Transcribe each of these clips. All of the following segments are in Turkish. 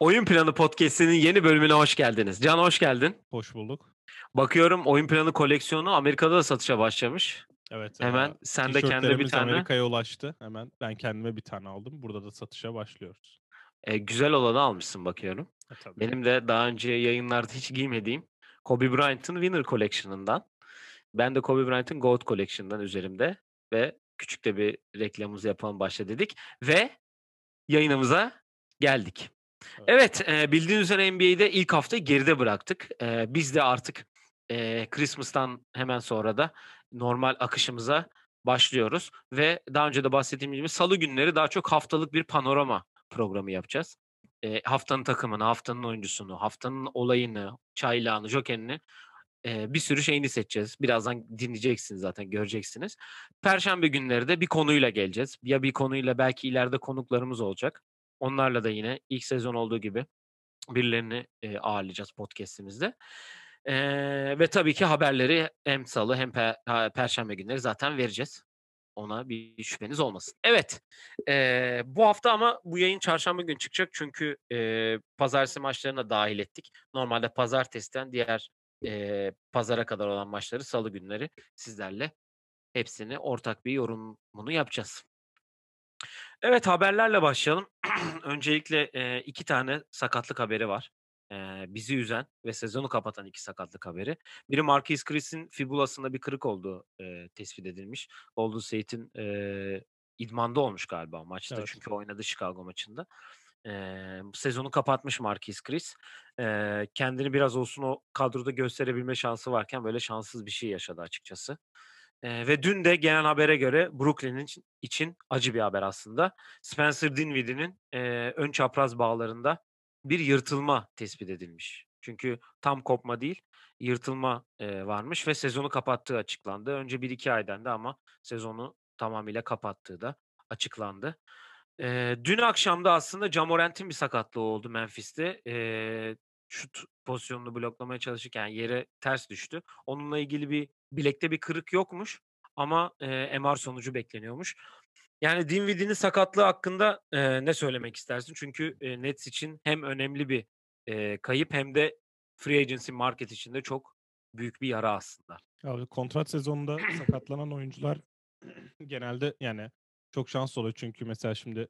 Oyun Planı Podcast'inin yeni bölümüne hoş geldiniz. Can hoş geldin. Hoş bulduk. Bakıyorum Oyun Planı koleksiyonu Amerika'da da satışa başlamış. Evet. Hemen sen de kendine bir tane. Amerika'ya ulaştı. Hemen ben kendime bir tane aldım. Burada da satışa başlıyoruz. E, güzel olanı almışsın bakıyorum. E, tabii. Benim de daha önce yayınlarda hiç giymediğim Kobe Bryant'ın Winner Collection'ından. Ben de Kobe Bryant'ın Gold Collection'dan üzerimde ve küçük de bir reklamımızı yapalım başla dedik ve yayınımıza geldik. Evet, e, bildiğiniz üzere NBA'de ilk hafta geride bıraktık. Biz de artık Christmas'tan hemen sonra da normal akışımıza başlıyoruz ve daha önce de bahsettiğim gibi Salı günleri daha çok haftalık bir panorama programı yapacağız. E, haftanın takımını, haftanın oyuncusunu, haftanın olayını, çaylağını, jokerini e, bir sürü şeyini seçeceğiz. Birazdan dinleyeceksiniz zaten, göreceksiniz. Perşembe günleri de bir konuyla geleceğiz. Ya bir konuyla belki ileride konuklarımız olacak. Onlarla da yine ilk sezon olduğu gibi birilerini e, ağırlayacağız podcast'imizde. E, ve tabii ki haberleri hem salı hem pe- ha- perşembe günleri zaten vereceğiz. Ona bir şüpheniz olmasın. Evet. e, bu hafta ama bu yayın çarşamba günü çıkacak. Çünkü e, pazartesi maçlarına dahil ettik. Normalde pazartesiden diğer e, pazara kadar olan maçları salı günleri sizlerle hepsini ortak bir yorumunu yapacağız. Evet haberlerle başlayalım. Öncelikle e, iki tane sakatlık haberi var. E, bizi üzen ve sezonu kapatan iki sakatlık haberi. Biri Marquis Chris'in fibulasında bir kırık olduğu e, tespit edilmiş. Golden State'in e, idmanda olmuş galiba maçta Evet. çünkü oynadı Chicago maçında. E, sezonu kapatmış Marquis Chris. E, kendini biraz olsun o kadroda gösterebilme şansı varken böyle şanssız bir şey yaşadı açıkçası. Eee, ve dün de gelen habere göre Brooklyn'in için, acı bir haber aslında. Spencer Dinwiddie'nin eee, ön çapraz bağlarında bir yırtılma tespit edilmiş. Çünkü tam kopma değil, yırtılma eee, varmış ve sezonu kapattığı açıklandı. Önce 1-2 aydan da ama sezonu tamamıyla kapattığı da açıklandı. Eee, dün akşam da aslında Jamorant'in bir sakatlığı oldu Memphis'te. Eee, şut pozisyonunu bloklamaya çalışırken yere ters düştü. Onunla ilgili bir bilekte bir kırık yokmuş ama eee, MR sonucu bekleniyormuş. Yani Dinwiddie'nin sakatlığı hakkında eee, ne söylemek istersin? Çünkü eee, Nets için hem önemli bir eee, kayıp hem de free agency market içinde çok büyük bir yara aslında. Abi kontrat sezonunda sakatlanan oyuncular genelde yani çok şanslı oluyor. Çünkü mesela şimdi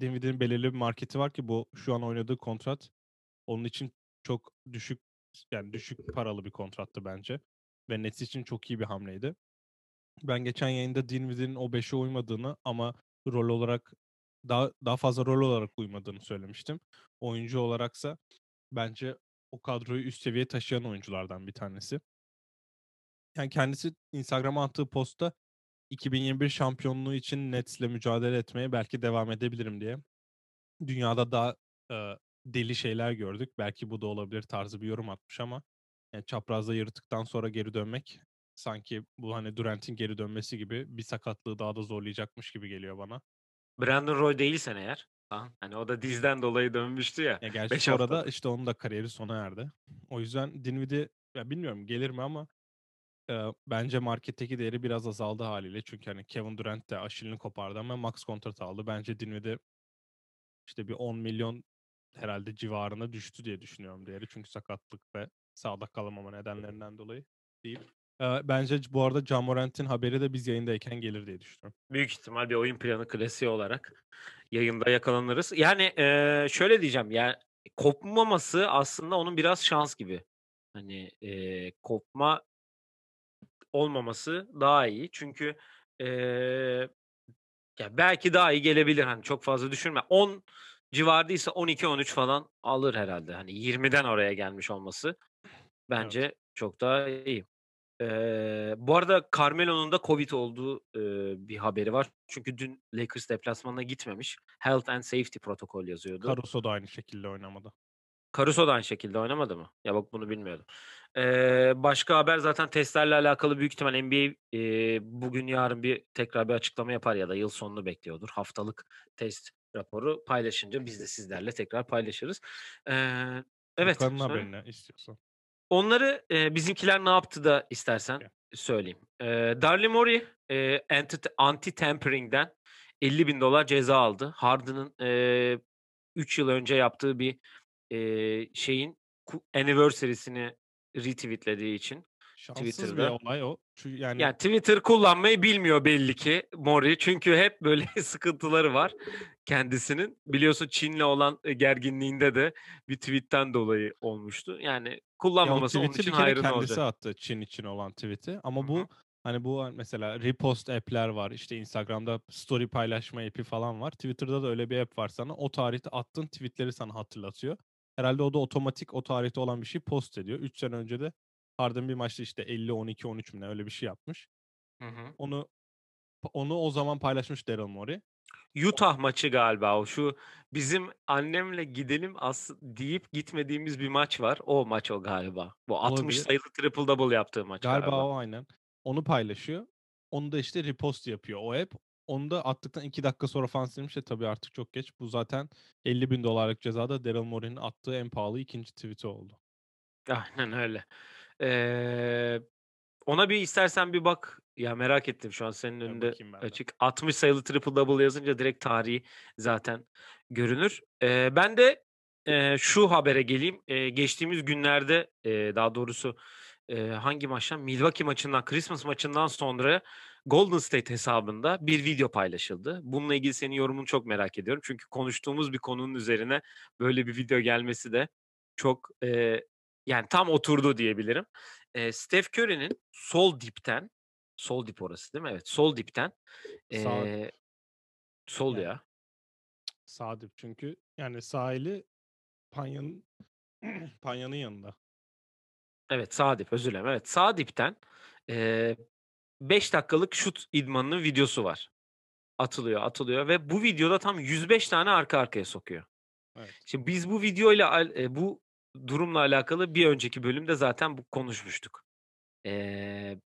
Dinwiddie'nin belirli bir marketi var ki bu şu an oynadığı kontrat onun için çok düşük yani düşük paralı bir kontrattı bence. Ve Nets için çok iyi bir hamleydi. Ben geçen yayında Dinwiddie'nin o 5'e uymadığını ama rol olarak daha daha fazla rol olarak uymadığını söylemiştim. Oyuncu olaraksa bence o kadroyu üst seviyeye taşıyan oyunculardan bir tanesi. Yani kendisi Instagram'a attığı postta 2021 şampiyonluğu için Nets'le mücadele etmeye belki devam edebilirim diye. Dünyada daha e, deli şeyler gördük. Belki bu da olabilir tarzı bir yorum atmış ama yani çaprazda yırtıktan sonra geri dönmek sanki bu hani Durant'in geri dönmesi gibi bir sakatlığı daha da zorlayacakmış gibi geliyor bana. Brandon Roy değilsen eğer, ha, hani o da dizden dolayı dönmüştü ya. Ya gerçi Beş sonra da haftada. işte onun da kariyeri sona erdi. O yüzden Dinwiddie ya bilmiyorum gelir mi ama e, bence marketteki değeri biraz azaldı haliyle. Çünkü hani Kevin Durant de aşilini kopardı ama max kontrat aldı. Bence Dinwiddie işte bir 10 milyon herhalde civarına düştü diye düşünüyorum değeri. Çünkü sakatlık ve sağda kalamama nedenlerinden dolayı değil. E, bence bu arada Ja Morant'in haberi de biz yayındayken gelir diye düşünüyorum. Büyük ihtimal bir oyun planı klasiği olarak yayında yakalanırız. Yani eee, şöyle diyeceğim yani kopmaması aslında onun biraz şans gibi. Hani eee, kopma olmaması daha iyi. Çünkü eee, ya belki daha iyi gelebilir. Hani çok fazla düşürme. 10 civarıysa 12-13 falan alır herhalde. Hani 20'den oraya gelmiş olması bence çok daha iyi. Eee, bu arada Carmelo'nun da Covid olduğu eee, bir haberi var. Çünkü dün Lakers deplasmanına gitmemiş. Health and Safety protokol yazıyordu. Caruso da aynı şekilde oynamadı. Caruso da aynı şekilde oynamadı mı? Ya bak bunu bilmiyordum. Başka haber zaten testlerle alakalı büyük ihtimal NBA eee, bugün yarın bir tekrar bir açıklama yapar ya da yıl sonunu bekliyordur. Haftalık test raporu paylaşınca biz de sizlerle tekrar paylaşırız. Eee, evet. Yukarının söyle. haberini istiyorsan. Onları eee, bizimkiler ne yaptı da istersen söyleyeyim. Daryl Morey, eee, anti anti-tampering'den $50.000 ceza aldı. Harden'ın, eee, 3 yıl önce yaptığı bir, eee, şeyin anniversary'sini retweetlediği için Şanssız bir Twitter'da. olay o. Çü yani Yani Twitter kullanmayı bilmiyor belli ki Morey. Çünkü hep böyle sıkıntıları var kendisinin. Biliyorsun Çin'le olan, eee, gerginliğinde de bir tweet'ten dolayı olmuştu. Yani Ya, kullanmaması onun tweet'i için bir hayrına kendisi olacak. attı Çin için olan tweet'i ama hı. bu, hani, bu, hani, mesela repost app'ler var, işte, Instagram'da story paylaşma app'i falan var. Twitter'da da öyle bir app var sana. O tarihte attığın tweet'leri sana hatırlatıyor. Herhâlde o da otomatik o tarihte olan bir şeyi post ediyor. 3 sene önce de Harden bir maçta, işte, 50, 12, 13 mü ne öyle bir şey yapmış. Hı hı. Onu onu o zaman paylaşmış Daryl Morey. Utah maçı galiba o. Şu bizim annemle gidelim as deyip gitmediğimiz bir maç var. O maç o galiba. Bu 60 Olabilir. sayılı triple double yaptığı maç Galiba galiba. o aynen. Onu paylaşıyor. Onu da, işte, repost yapıyor o app. Onu da attıktan 2 dakika sonra falan silmiş. E, tabii artık çok geç. Bu zaten $50.000'lık ceza da Daryl Morey'nin attığı en pahalı 2'nci tweet'i oldu. Aynen öyle. Eee, ona bir istersen bir bak. Ya, merak ettim şu an senin önünde de. açık. 60 sayılı triple double yazınca direkt tarihi zaten görünür. Eee, ben de, eee, şu habere geleyim. Eee, geçtiğimiz günlerde, eee, daha doğrusu, eee, hangi maçtan? Milwaukee maçından, Christmas maçından sonra Golden State hesabında bir video paylaşıldı. Bununla ilgili senin yorumunu çok merak ediyorum. Çünkü konuştuğumuz bir konunun üzerine böyle bir video gelmesi de çok, eee, yani tam oturdu diyebilirim. Eee, Steph Curry'nin sol dipten, sol dip orası değil mi? Evet, sol dipten, Sağ eee dip. Sol Yani ya. Sağ dip çünkü yani sağ eli Panya'nın Panya'nın yanında. Evet, sağ dip, özür dilerim. Evet, sağ dipten, eee, 5 dakikalık şut idmanının videosu var. Atılıyor, atılıyor ve bu videoda tam 105 tane arka arkaya sokuyor. Evet. Şimdi biz bu videoyla eee, bu durumla alakalı bir önceki bölümde zaten bu konuşmuştuk. Eee,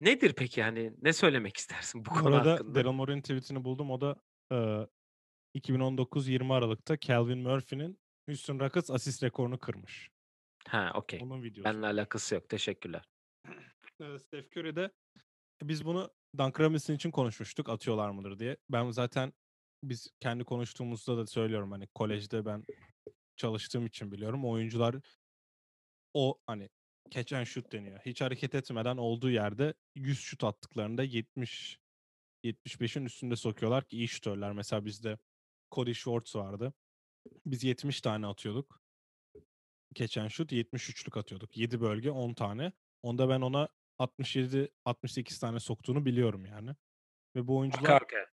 nedir peki, hani, ne söylemek istersin bu Bu konu arada hakkında? Daryl Morey'nin tweet'ini buldum. O da, eee, 2019-20 Aralık'ta Calvin Murphy'nin Houston Rockets asist rekorunu kırmış. Ha, okay. Onun videosu. Benimle alakası yok. Teşekkürler. Steph Curry de biz bunu Duncan Robinson için konuşmuştuk, atıyorlar mıdır diye. Ben zaten biz kendi konuştuğumuzda da söylüyorum, hani, kolejde ben çalıştığım için biliyorum. Oyuncular o, hani, catch and shoot deniyor. Hiç hareket etmeden olduğu yerde 100 şut attıklarında 70 75'in üstünde sokuyorlar ki iyi şutörler. Mesela bizde Cody Schwartz vardı. Biz 70 tane atıyorduk. Catch and shoot 73'lük atıyorduk. 7 bölge 10 tane. Onda ben ona 67-68 tane soktuğunu biliyorum yani. Ve bu Arka oyuncular arkaya.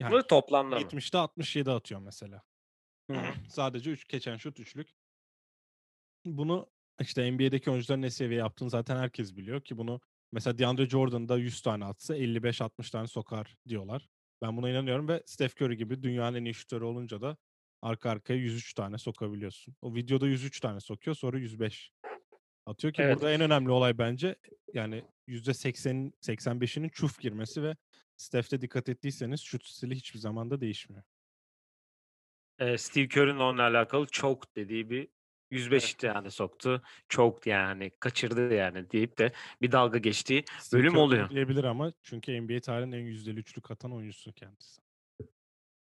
yani Bu toplamda mı? 70'te 67 atıyor mesela. Sadece 3 catch and shoot üçlük. Bunu işte NBA'deki oyuncuların ne seviye yaptığını zaten herkes biliyor ki bunu mesela DeAndre Jordan da 100 tane atsa 55-60 tane sokar diyorlar. Ben buna inanıyorum ve Steph Curry gibi dünyanın en iyi şutörü olunca da arka arkaya 103 tane sokabiliyorsun. O videoda 103 tane sokuyor sonra 105 atıyor ki Evet. burada en önemli olay bence yani %80'in 85'inin çuf girmesi ve Steph'te dikkat ettiyseniz şut stili hiçbir zaman da değişmiyor. Steve Kerr'ün onunla alakalı choke dediği bir 105 Evet. tane soktu. Choked yani, kaçırdı yani deyip de bir dalga geçtiği Steve bölüm Kerr oluyor. diyebilir ama çünkü NBA tarihinin en yüzdeli üçlük atan oyuncusu kendisi.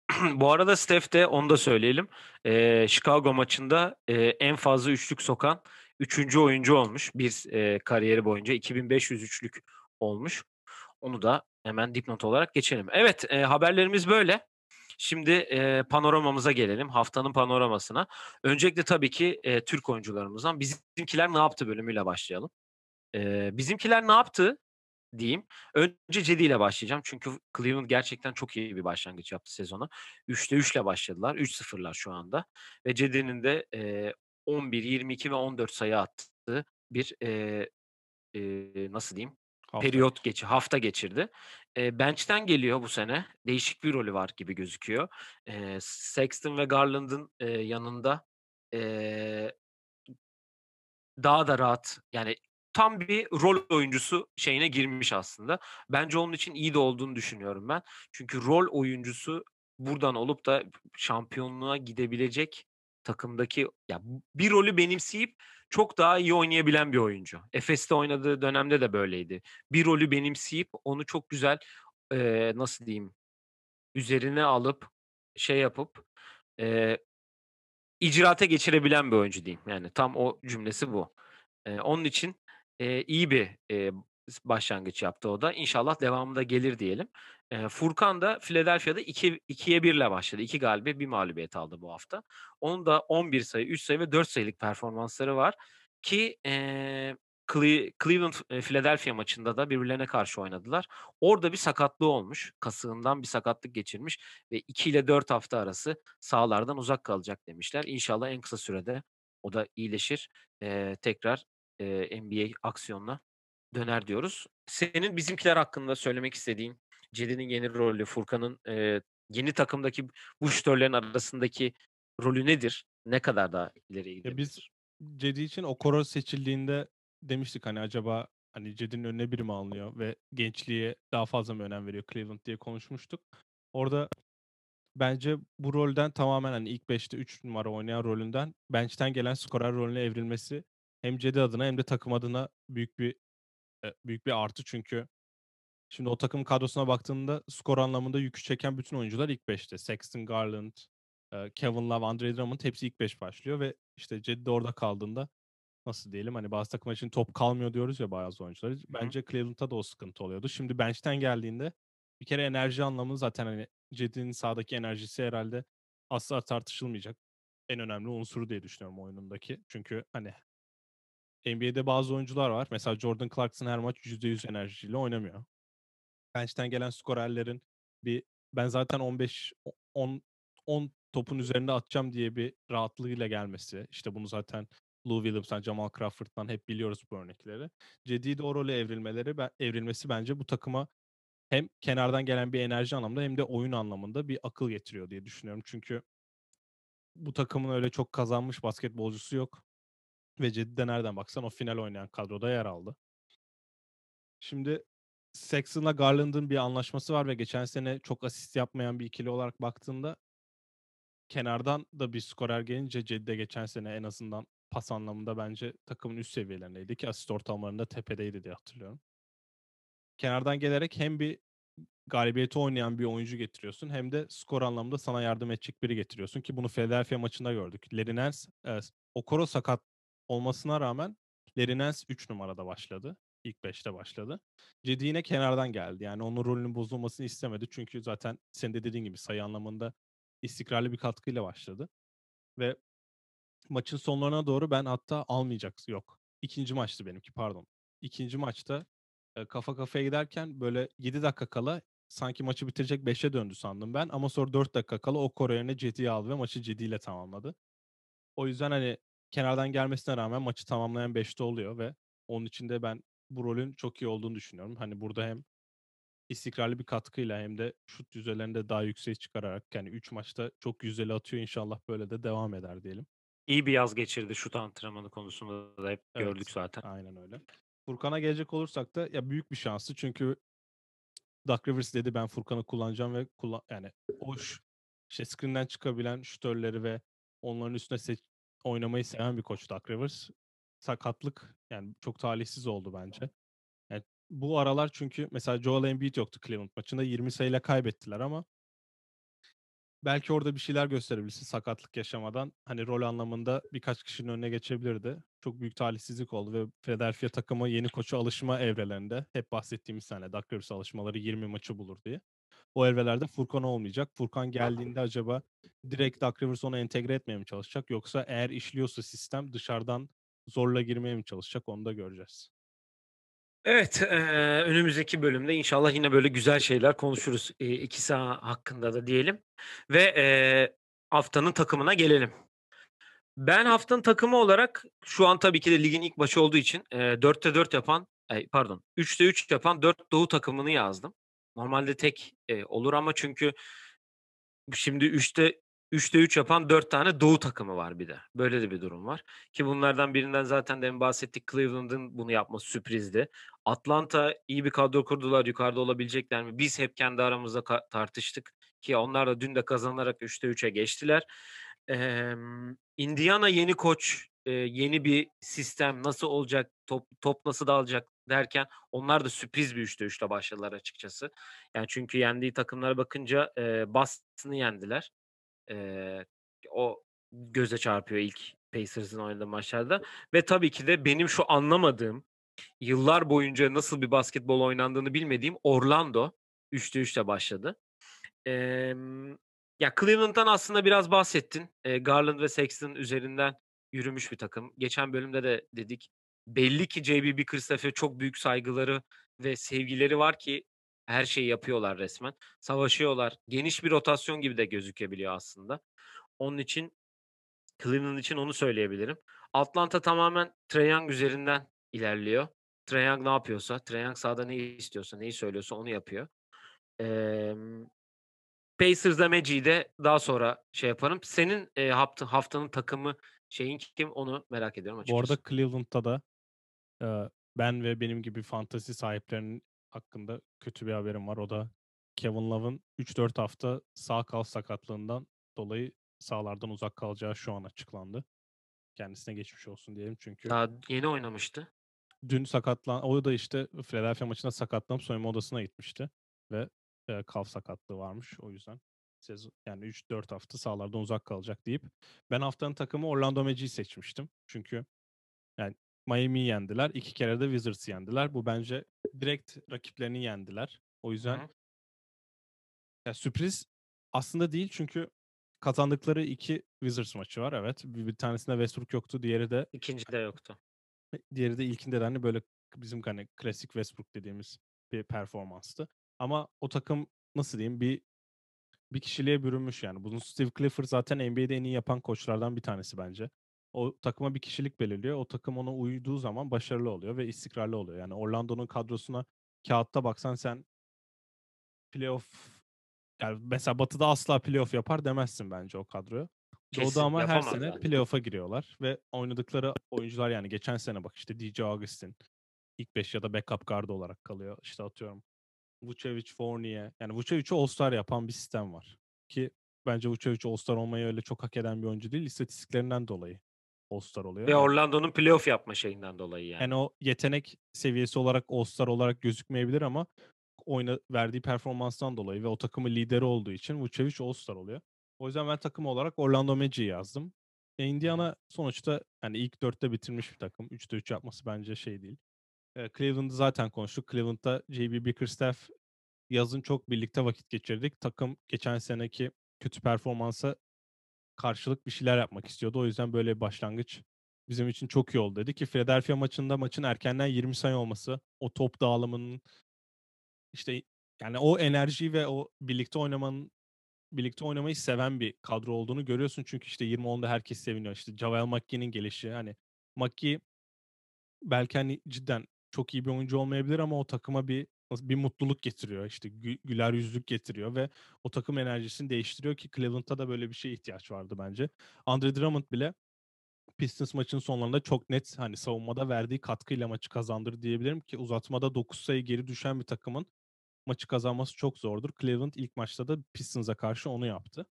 Bu arada Steph de onu da söyleyelim. Eee, Chicago maçında, eee, en fazla üçlük sokan 3. oyuncu olmuş. Bir, eee, kariyeri boyunca 2500 üçlük olmuş. Onu da hemen dipnot olarak geçelim. Evet, eee, haberlerimiz böyle. Şimdi, eee, panoramamıza gelelim. Haftanın panoramasına. Öncelikle tabii ki, eee, Türk oyuncularımızdan "Bizimkiler ne yaptı?" bölümüyle başlayalım. Eee, "Bizimkiler ne yaptı?" diyeyim. Önce Cedi ile başlayacağım. Çünkü Cleveland gerçekten çok iyi bir başlangıç yaptı sezona. 3'te 3'le başladılar. 3-0'lar şu anda ve Cedi'nin de, eee, 11, 22 ve 14 sayı attığı bir, eee, eee, nasıl diyeyim, Hafta periyot geçi hafta geçirdi. Eee, bench'ten geliyor bu sene. Değişik bir rolü var gibi gözüküyor. Eee, Sexton ve Garland'ın, eee, yanında, eee daha da rahat, yani tam bir rol oyuncusu şeyine girmiş aslında. Bence onun için iyi de olduğunu düşünüyorum ben. Çünkü rol oyuncusu buradan olup da şampiyonluğa gidebilecek takımdaki ya bir rolü benimseyip çok daha iyi oynayabilen bir oyuncu. Efes'te oynadığı dönemde de böyleydi. Bir rolü benimseyip onu çok güzel e, nasıl diyeyim üzerine alıp şey yapıp e, icraate geçirebilen bir oyuncu diyeyim. Yani tam o cümlesi bu. E, onun için e, iyi bir e, başlangıç yaptı o da. İnşallah devamında gelir diyelim. E, Furkan da Philadelphia'da 2 2'ye 1 ile başladı. 2 galibiyet, bir mağlubiyet aldı bu hafta. Onun da 11 sayı, 3 sayı ve 4 sayılık performansları var ki e, Cleveland Philadelphia maçında da birbirlerine karşı oynadılar. Orada bir sakatlığı olmuş. Kasığından bir sakatlık geçirmiş ve 2 ile 4 hafta arası sahalardan uzak kalacak demişler. İnşallah en kısa sürede o da iyileşir. E, tekrar e, NBA aksiyonuna döner diyoruz. Senin bizimkiler hakkında söylemek istediğin Cedi'nin yeni rolü, Furkan'ın e, yeni takımdaki bu şütörlerin arasındaki rolü nedir? Ne kadar daha ileriye gidebilir? Ya biz Cedi için Okoro seçildiğinde demiştik hani acaba hani Cedi'nin önüne biri mi alınıyor ve gençliğe daha fazla mı önem veriyor Cleveland diye konuşmuştuk. Orada bence bu rolden tamamen hani ilk 5'te 3 numara oynayan rolünden bench'ten gelen skorer rolüne evrilmesi hem Cedi adına hem de takım adına büyük bir büyük bir artı çünkü şimdi o takım kadrosuna baktığında skor anlamında yükü çeken bütün oyuncular ilk 5'te. Sexton, Garland, Kevin Love, Andre Drummond hepsi ilk 5 başlıyor ve işte Cedi orada kaldığında nasıl diyelim hani bazı takımlar için top kalmıyor diyoruz ya bazı oyuncular. Bence Cleveland'da da o sıkıntı oluyordu. Şimdi bench'ten geldiğinde bir kere enerji anlamında zaten hani Cedi'nin sahadaki enerjisi herhalde asla tartışılmayacak. En önemli unsuru diye düşünüyorum oyunundaki. Çünkü hani NBA'de bazı oyuncular var. Mesela Jordan Clarkson her maç %100 enerjiyle oynamıyor. Bench'ten gelen skorerlerin bir ben zaten 15 10 10 topun üzerinde atacağım diye bir rahatlığıyla gelmesi. İşte bunu zaten Lou Williams'tan, Jamal Crawford'dan hep biliyoruz bu örnekleri. Cedi de o role evrilmeleri, evrilmesi bence bu takıma hem kenardan gelen bir enerji anlamında hem de oyun anlamında bir akıl getiriyor diye düşünüyorum. Çünkü bu takımın öyle çok kazanmış basketbolcusu yok. Ve Cedi de nereden baksan o final oynayan kadroda yer aldı. Şimdi Sexton'la Garland'ın bir anlaşması var ve geçen sene çok asist yapmayan bir ikili olarak baktığında kenardan da bir skorer gelince Cedi de geçen sene en azından pas anlamında bence takımın üst seviyelerindeydi ki asist ortalamalarında tepedeydi diye hatırlıyorum. Kenardan gelerek hem bir galibiyeti oynayan bir oyuncu getiriyorsun hem de skor anlamında sana yardım edecek biri getiriyorsun ki bunu Philadelphia maçında gördük. Larry Nance, e, Okoro sakat olmasına rağmen Nance 3 numarada başladı. İlk 5'te başladı. Cedi yine kenardan geldi. Yani onun rolünün bozulmasını istemedi. Çünkü zaten senin de dediğin gibi sayı anlamında istikrarlı bir katkıyla başladı. Ve maçın sonlarına doğru ben hatta almayacak yok. İkinci maçtı benimki pardon. İkinci maçta kafa kafaya giderken böyle 7 dakika kala sanki maçı bitirecek 5'e döndü sandım ben. Ama sonra 4 dakika kala o Kore yerine Cedi'yi aldı ve maçı Cedi ile tamamladı. O yüzden hani kenardan gelmesine rağmen maçı tamamlayan 5'te oluyor ve onun için de ben bu rolün çok iyi olduğunu düşünüyorum. Hani burada hem istikrarlı bir katkıyla hem de şut yüzdelerini de daha yükseğe çıkararak yani 3 maçta çok yüzdeli atıyor inşallah böyle de devam eder diyelim. İyi bir yaz geçirdi şut antrenmanı konusunda da hep evet, gördük zaten. Aynen öyle. Furkan'a gelecek olursak da ya büyük bir şansı çünkü Duck Rivers dedi ben Furkan'ı kullanacağım ve kullan yani o şey screen'den çıkabilen şütörleri ve onların üstüne seç oynamayı seven bir koç Duck Rivers. Sakatlık yani çok talihsiz oldu bence. Yani bu aralar çünkü mesela Joel Embiid yoktu Cleveland maçında 20 sayıyla kaybettiler ama belki orada bir şeyler gösterebilirsin sakatlık yaşamadan. Hani rol anlamında birkaç kişinin önüne geçebilirdi. Çok büyük talihsizlik oldu ve Philadelphia takımı yeni koçu alışma evrelerinde hep bahsettiğimiz sene Doug Rivers alışmaları 20 maçı bulur diye. O evrelerde Furkan olmayacak. Furkan geldiğinde acaba direkt Doug Rivers onu entegre etmeye mi çalışacak yoksa eğer işliyorsa sistem dışarıdan zorla girmeye mi çalışacak onu da göreceğiz. Evet, eee, önümüzdeki bölümde inşallah yine böyle güzel şeyler konuşuruz, eee, iki saha hakkında da diyelim ve, eee, haftanın takımına gelelim. Ben haftanın takımı olarak şu an tabii ki de ligin ilk maçı olduğu için, eee, 4'te 4 yapan, eee, pardon 3'te 3 yapan 4 Doğu takımını yazdım. Normalde tek, eee, olur ama çünkü şimdi 3'te 3'te 3 yapan 4 tane Doğu takımı var bir de. Böyle de bir durum var. Ki bunlardan birinden zaten demin bahsettik. Cleveland'ın bunu yapması sürprizdi. Atlanta iyi bir kadro kurdular. Yukarıda olabilecekler mi? Biz hep kendi aramızda tartıştık. Ki onlar da dün de kazanarak 3'te 3'e geçtiler. Emm, Indiana yeni koç, eee, yeni bir sistem nasıl olacak, top top nasıl dağılacak derken onlar da sürpriz bir 3'te 3'le başladılar açıkçası. Yani çünkü yendiği takımlara bakınca, eee, Boston'ı yendiler. Eee, o göze çarpıyor ilk Pacers'ın oynadığı maçlarda ve tabii ki de benim şu anlamadığım, yıllar boyunca nasıl bir basketbol oynandığını bilmediğim Orlando 3'te 3'le başladı. Emm, ya, Cleveland'dan aslında biraz bahsettin. Eee, Garland ve Sexton üzerinden yürümüş bir takım. Geçen bölümde de dedik. Belli ki J.B. Bickerstaff'e çok büyük saygıları ve sevgileri var ki her şeyi yapıyorlar resmen. Savaşıyorlar. Geniş bir rotasyon gibi de gözükebiliyor aslında. Onun için Cleveland için onu söyleyebilirim. Atlanta tamamen Trae üzerinden ilerliyor. Trae ne yapıyorsa, Trae sahada ne istiyorsa, neyi söylüyorsa onu yapıyor. Emm, Pacers'la Magic'i de daha sonra şey yaparım. Senin, eee, hafta haftanın takımı şeyin kim onu merak ediyorum Bu arada açıkçası. Cleveland'da da, ben ve benim gibi fantasy sahiplerinin hakkında kötü bir haberim var. O da Kevin Love'ın 3-4 hafta sağ kol sakatlığından dolayı sahalardan uzak kalacağı şu an açıklandı. Kendisine geçmiş olsun diyelim çünkü Daha yeni oynamıştı. dün sakatlan o da işte Philadelphia maçında sakatlanıp soyunma odasına gitmişti ve, eee, kalf sakatlığı varmış. O yüzden sezon yani 3-4 hafta sahalardan uzak kalacak deyip ben haftanın takımı Orlando Magic'i seçmiştim. Çünkü yani Miami'yi yendiler. 2 kere de Wizards'ı yendiler. Bu bence direkt rakiplerini yendiler. O yüzden ya sürpriz aslında değil çünkü kazandıkları 2 Wizards maçı var evet. Bir, bir tanesinde Westbrook yoktu. Diğeri de 2'ncide yoktu. diğeri de ilkinde de hani böyle bizim hani klasik Westbrook dediğimiz bir performanstı. Ama o takım nasıl diyeyim bir bir kişiliğe bürünmüş yani. Bunu Steve Clifford zaten NBA'de en iyi yapan koçlardan bir tanesi bence. O takıma bir kişilik belirliyor. O takım ona uyduğu zaman başarılı oluyor ve istikrarlı oluyor. Yani Orlando'nun kadrosuna kağıtta baksan sen playoff yani mesela Batı'da asla playoff yapar demezsin bence o kadroya. Doğu'da Kesin ama her sene zaten. playoff'a giriyorlar ve oynadıkları oyuncular yani geçen sene bak işte DJ Augustin ilk 5 ya da backup guard olarak kalıyor. İşte atıyorum Vucevic, Fournier. Yani Vucevic'i All-Star yapan bir sistem var. Ki bence Vucevic All-Star olmayı öyle çok hak eden bir oyuncu değil. İstatistiklerinden dolayı All-Star oluyor. Ve Yani, Orlando'nun playoff yapma şeyinden dolayı yani. yani o yetenek seviyesi olarak All-Star olarak gözükmeyebilir ama oyna verdiği performanstan dolayı ve o takımın lideri olduğu için Vucevic All-Star oluyor. O yüzden ben takım olarak Orlando Magic'i yazdım. E, Indiana sonuçta yani ilk dörtte bitirmiş bir takım. 3'te 3 yapması bence şey değil. E, Cleveland'ı zaten konuştuk. Cleveland'da J.B. Bickerstaff yazın çok birlikte vakit geçirdik. Takım geçen seneki kötü performansa karşılık bir şeyler yapmak istiyordu. O yüzden böyle bir başlangıç bizim için çok iyi oldu dedi ki Philadelphia maçında maçın erkenden 20 sayı olması, o top dağılımının işte yani o enerji ve o birlikte oynamanın birlikte oynamayı seven bir kadro olduğunu görüyorsun. Çünkü işte 20-10'da herkes seviniyor. İşte Javel McGee'nin gelişi hani McGee belki hani cidden çok iyi bir oyuncu olmayabilir ama o takıma bir bir mutluluk getiriyor. İşte gü- güler yüzlük getiriyor ve o takım enerjisini değiştiriyor ki Cleveland'da da böyle bir şeye ihtiyaç vardı bence. Andre Drummond bile Pistons maçının sonlarında çok net hani savunmada verdiği katkıyla maçı kazandırdı diyebilirim ki uzatmada 9 sayı geri düşen bir takımın maçı kazanması çok zordur. Cleveland ilk maçta da Pistons'a karşı onu yaptı.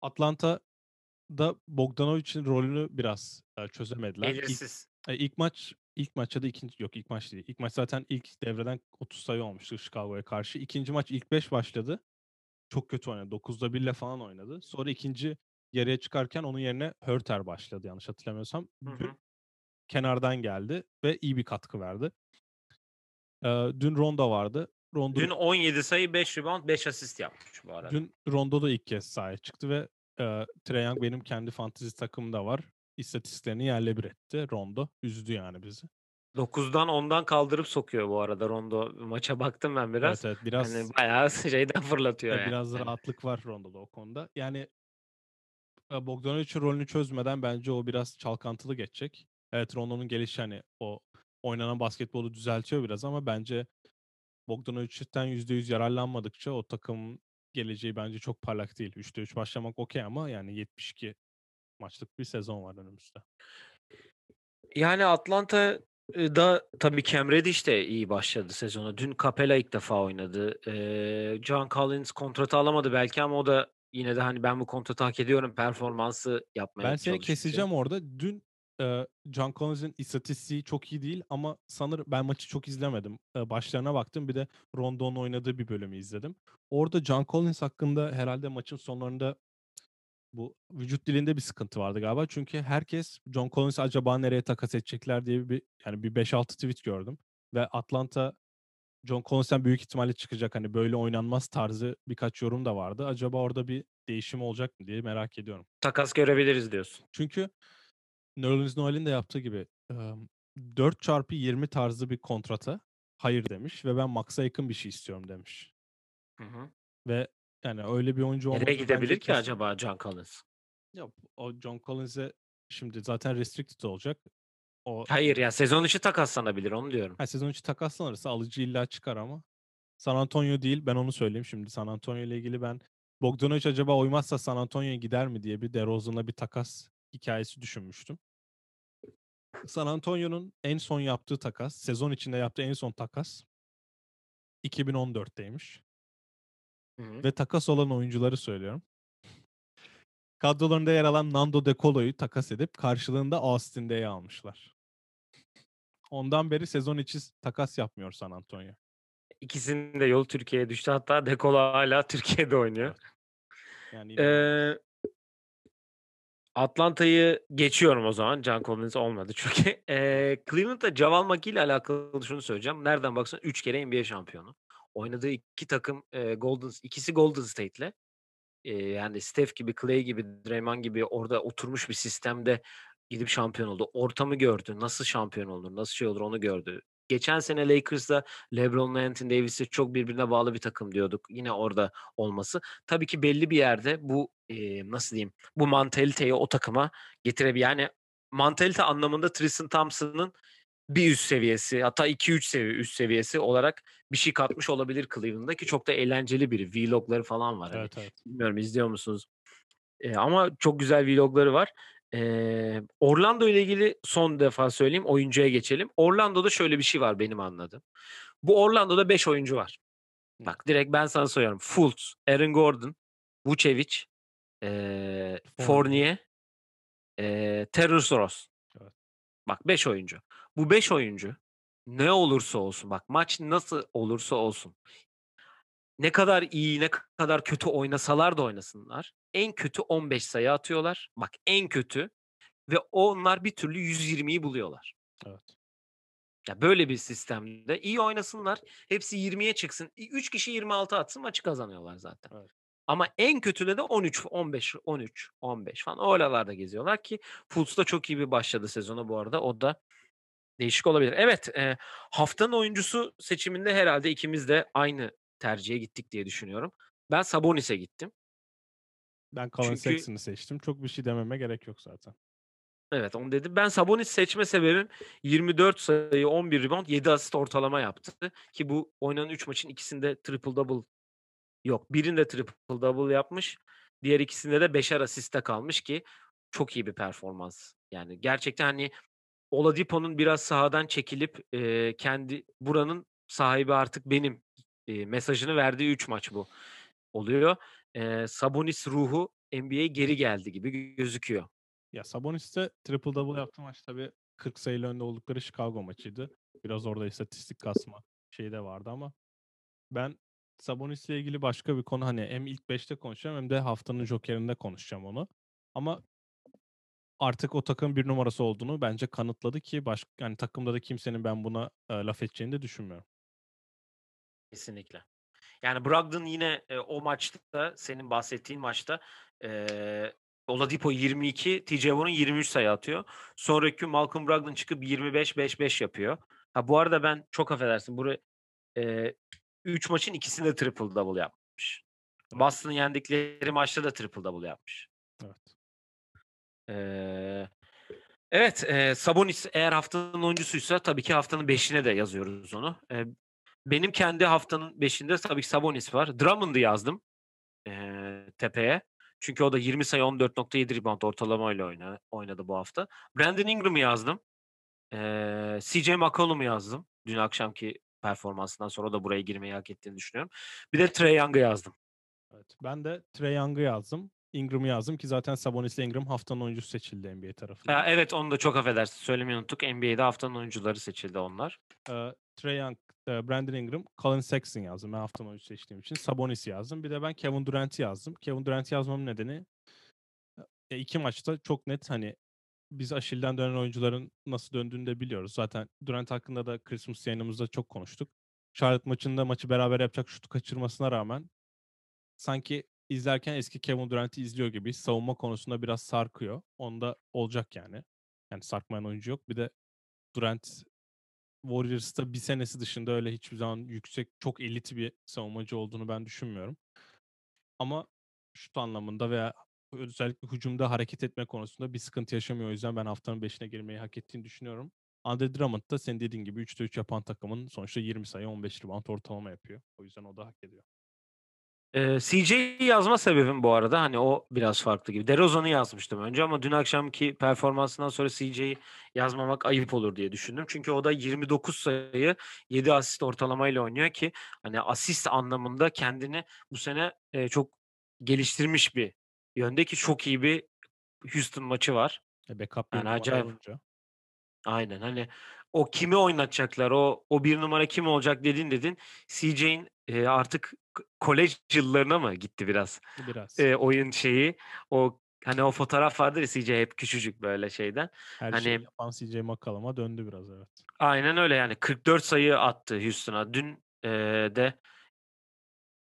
Atlanta'da Bogdanovic'in rolünü biraz çözemediler. İlk, Belirsiz. e, ilk maç ilk maçta da ikinci yok ilk maç değil. İlk maç zaten ilk devreden 30 sayı olmuştu Chicago'ya karşı. İkinci maç ilk 5 başladı. Çok kötü oynadı. 9'da 1 ile falan oynadı. Sonra ikinci yarıya çıkarken onun yerine Hörter başladı yanlış hatırlamıyorsam. Hı hı. kenardan geldi ve iyi bir katkı verdi. Ee, dün Rondo vardı. Rondo Dün 17 sayı, 5 rebound, 5 asist yapmış bu arada. dün Rondo da ilk kez sahaya çıktı ve e, Trae Young benim kendi fantezi takımımda var. İstatistiklerini yerle bir etti. Rondo üzdü yani bizi. 9'dan 10'dan kaldırıp sokuyor bu arada Rondo. Maça baktım ben biraz. Evet evet biraz Hani bayağı şeyden fırlatıyor yani. biraz rahatlık var Rondo'da o konuda. Yani e, Bogdanovic'in rolünü çözmeden bence o biraz çalkantılı geçecek. Evet Rondo'nun gelişi hani o oynanan basketbolu düzeltiyor biraz ama bence Bogdanovic'ten %100 yararlanmadıkça o takımın geleceği bence çok parlak değil. 3'te 3 başlamak okey ama yani 72 maçlık bir sezon var önümüzde. Yani Atlanta da tabii Cam Reddish de iyi başladı sezona. Dün Capella ilk defa oynadı. Ee, John Collins kontratı alamadı belki ama o da yine de hani ben bu kontratı hak ediyorum performansı yapmaya Ben seni keseceğim orada. Dün e, John Collins'in istatistiği çok iyi değil ama sanırım ben maçı çok izlemedim. E, başlarına baktım bir de Rondo'nun oynadığı bir bölümü izledim. Orada John Collins hakkında herhalde maçın sonlarında bu vücut dilinde bir sıkıntı vardı galiba. Çünkü herkes John Collins'i acaba nereye takas edecekler diye bir yani bir 5-6 tweet gördüm. Ve Atlanta John Collins'ten büyük ihtimalle çıkacak. Hani böyle oynanmaz tarzı birkaç yorum da vardı. Acaba orada bir değişim olacak mı diye merak ediyorum. Takas görebiliriz diyorsun. Çünkü Nerlens Noel'in de yaptığı gibi 4 çarpı 20 tarzı bir kontrata hayır demiş ve ben Max'a yakın bir şey istiyorum demiş. Hı hı. Ve yani öyle bir oyuncu olması Nereye gidebilir ki acaba John Collins? Ya, o John Collins'e şimdi zaten restricted olacak. O Hayır ya sezon içi takaslanabilir onu diyorum. ha, sezon içi takaslanırsa alıcı illa çıkar ama San Antonio değil ben onu söyleyeyim şimdi San Antonio ile ilgili ben Bogdanovic acaba uymazsa San Antonio'ya gider mi diye bir DeRozan'la bir takas hikayesi düşünmüştüm. San Antonio'nun en son yaptığı takas, sezon içinde yaptığı en son takas 2014'teymiş. Ve takas olan oyuncuları söylüyorum. Kadrolarında yer alan Nando De Colo'yu takas edip karşılığında Austin Day'i almışlar. Ondan beri sezon içi takas yapmıyor San Antonio. İkisinin de yolu Türkiye'ye düştü. Hatta Dekolo hala Türkiye'de oynuyor. Yani. Ee, Atlanta'yı geçiyorum o zaman. John Collins olmadı çünkü. Ee, Cleveland'da Javal McGee ile alakalı şunu söyleyeceğim. Nereden baksan 3 kere NBA şampiyonu. Oynadığı iki takım e, Golden ikisi Golden State'le. E, yani Steph gibi, Clay gibi, Draymond gibi orada oturmuş bir sistemde gidip şampiyon oldu. Ortamı gördü. Nasıl şampiyon olur, nasıl şey olur onu gördü. Geçen sene Lakers'da LeBron'la Anthony Davis'i çok birbirine bağlı bir takım diyorduk. Yine orada olması. Tabii ki belli bir yerde bu e, nasıl diyeyim bu mantaliteyi o takıma getirebilir. Yani mantalite anlamında Tristan Thompson'ın bir üst seviyesi hatta 2-3 seviye üst seviyesi olarak bir şey katmış olabilir Cleveland'da ki çok da eğlenceli biri. Vlogları falan var. Hani Evet evet. Bilmiyorum izliyor musunuz? Ee, ama çok güzel vlogları var. Ee, Orlando ile ilgili son defa söyleyeyim. Oyuncuya geçelim. Orlando'da şöyle bir şey var benim anladığım. Bu Orlando'da 5 oyuncu var. Bak direkt ben sana soruyorum. Fultz, Aaron Gordon, Vucevic, ee, Fournier. Ee, Terrence Ross. Evet. Bak 5 oyuncu. Bu 5 oyuncu ne olursa olsun bak maç nasıl olursa olsun ne kadar iyi ne kadar kötü oynasalar da oynasınlar. En kötü 15 sayı atıyorlar. Bak en kötü ve onlar bir türlü 120'yi buluyorlar. Evet. Ya böyle bir sistemde iyi oynasınlar. Hepsi 20'ye çıksın. 3 kişi 26 atsın maçı kazanıyorlar zaten. Evet. Ama en kötüde de 13, 15, 13, 15 falan oralarda geziyorlar ki Fultz da çok iyi bir başladı sezona bu arada. O da değişik olabilir. Evet, e, haftanın oyuncusu seçiminde herhalde ikimiz de aynı tercihe gittik diye düşünüyorum. Ben Sabonis'e gittim. Ben Colin Çünkü- Sexton'ı seçtim. Çok bir şey dememe gerek yok zaten. Evet onu dedim. Ben Sabonis seçme sebebim 24 sayı, 11 rebound, 7 asist ortalama yaptı. Ki bu oynanan 3 maçın ikisinde triple double yok. Birinde triple double yapmış. Diğer ikisinde de 5'er asiste kalmış ki çok iyi bir performans. Yani gerçekten hani Oladipo'nun biraz sahadan çekilip e, kendi buranın sahibi artık benim e, mesajını verdiği 3 maç bu oluyor. E, Sabonis ruhu NBA'ye geri geldi gibi gözüküyor. Ya Sabonis'te triple double yaptı maç tabii 40 sayıyla önde oldukları Chicago maçıydı. Biraz orada istatistik kasma şeyi de vardı ama ben Sabonis'le ilgili başka bir konu hani hem ilk 5'te konuşacağım hem de haftanın jokerinde konuşacağım onu. Ama artık o takım bir numarası olduğunu bence kanıtladı ki baş, yani takımda da kimsenin ben buna e, laf edeceğini de düşünmüyorum. Kesinlikle. Yani Brogdon yine e, o maçta senin bahsettiğin maçta e, Oladipo 22, TJ Warren 23 sayı atıyor. Sonraki Malcolm Brogdon çıkıp 25-5-5 yapıyor. Ha bu arada ben çok affedersin. Buraya e, 3 maçın ikisinde triple double yapmış. Boston'ı yendikleri maçta da triple double yapmış. Evet. Ee, evet, e, Sabonis eğer haftanın oyuncusuysa tabii ki haftanın 5'ine de yazıyoruz onu. Ee, benim kendi haftanın 5'inde tabii ki Sabonis var. Drummond'ı yazdım e, tepeye. Çünkü o da 20 sayı 14.7 rebound ortalamayla oyna, oynadı bu hafta. Brandon Ingram'ı yazdım. Ee, CJ McCollum'u yazdım. Dün akşamki performansından sonra da buraya girmeyi hak ettiğini düşünüyorum. Bir de Trey Young'ı yazdım. Evet. Ben de Trae Young'ı yazdım. Ingram'ı yazdım ki zaten Sabonis ile Ingram haftanın oyuncusu seçildi NBA tarafından. Ha, evet onu da çok affedersin söylemeyi unuttuk. NBA'de haftanın oyuncuları seçildi onlar. Ee, Trae Young, e, Brandon Ingram, Colin Sexton yazdım ben haftanın oyuncusu seçtiğim için. Sabonis yazdım. Bir de ben Kevin Durant'i yazdım. Kevin Durant'i yazmamın nedeni e, iki maçta çok net hani biz Aşil'den dönen oyuncuların nasıl döndüğünü de biliyoruz. Zaten Durant hakkında da Christmas yayınımızda çok konuştuk. Charlotte maçında maçı beraber yapacak şutu kaçırmasına rağmen sanki izlerken eski Kevin Durant'i izliyor gibi savunma konusunda biraz sarkıyor. Onda olacak yani. Yani sarkmayan oyuncu yok. Bir de Durant Warriors'ta bir senesi dışında öyle hiçbir zaman yüksek, çok elit bir savunmacı olduğunu ben düşünmüyorum. Ama şut anlamında veya özellikle hücumda hareket etme konusunda bir sıkıntı yaşamıyor. O yüzden ben haftanın 5'ine girmeyi hak ettiğini düşünüyorum. Andre Drummond da senin dediğin gibi 3'te 3 yapan takımın sonuçta 20 sayı 15 rebound ortalama yapıyor. O yüzden o da hak ediyor. Ee, CJ'yi yazma sebebim bu arada hani o biraz farklı gibi. DeRozan'ı yazmıştım önce ama dün akşamki performansından sonra CJ'yi yazmamak ayıp olur diye düşündüm. Çünkü o da 29 sayı 7 asist ortalamayla oynuyor ki hani asist anlamında kendini bu sene e, çok geliştirmiş bir yönde ki çok iyi bir Houston maçı var. E backup Yani acayip. olunca. Aynen hani o kimi oynatacaklar o o bir numara kim olacak dedin dedin. CJ'in e, artık kolej yıllarına mı gitti biraz Biraz. e, oyun şeyi o hani o fotoğraf vardır ya CJ hep küçücük böyle şeyden. Her hani- şeyi yapan CJ McCollum'a döndü biraz evet. Aynen öyle yani 44 sayı attı Houston'a. Dün e, de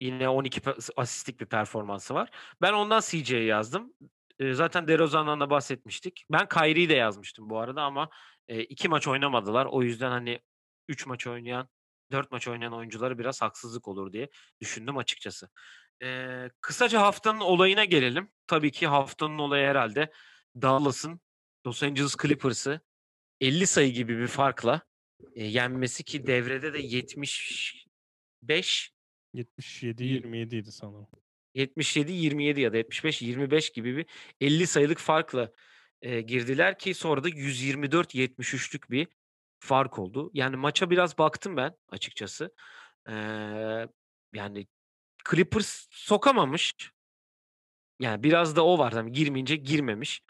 yine 12 pe- asistlik bir performansı var. Ben ondan CJ'yi yazdım. E, zaten DeRozan'dan da bahsetmiştik. Ben Kyrie'yi de yazmıştım bu arada ama e, iki maç oynamadılar. O yüzden hani 3 maç oynayan, 4 maç oynayan oyunculara biraz haksızlık olur diye düşündüm açıkçası. E, kısaca haftanın olayına gelelim. Tabii ki haftanın olayı herhalde Dallas'ın Los Angeles Clippers'ı 50 sayı gibi bir farkla e, yenmesi ki devrede de 75 77 İyi. 27 idi sanırım. 77-27 ya da 75-25 gibi bir 50 sayılık farkla e, girdiler ki sonra da 124-73'lük bir fark oldu. Yani maça biraz baktım ben açıkçası. Ee, yani Clippers sokamamış. Yani biraz da o var. Yani girmeyince girmemiş.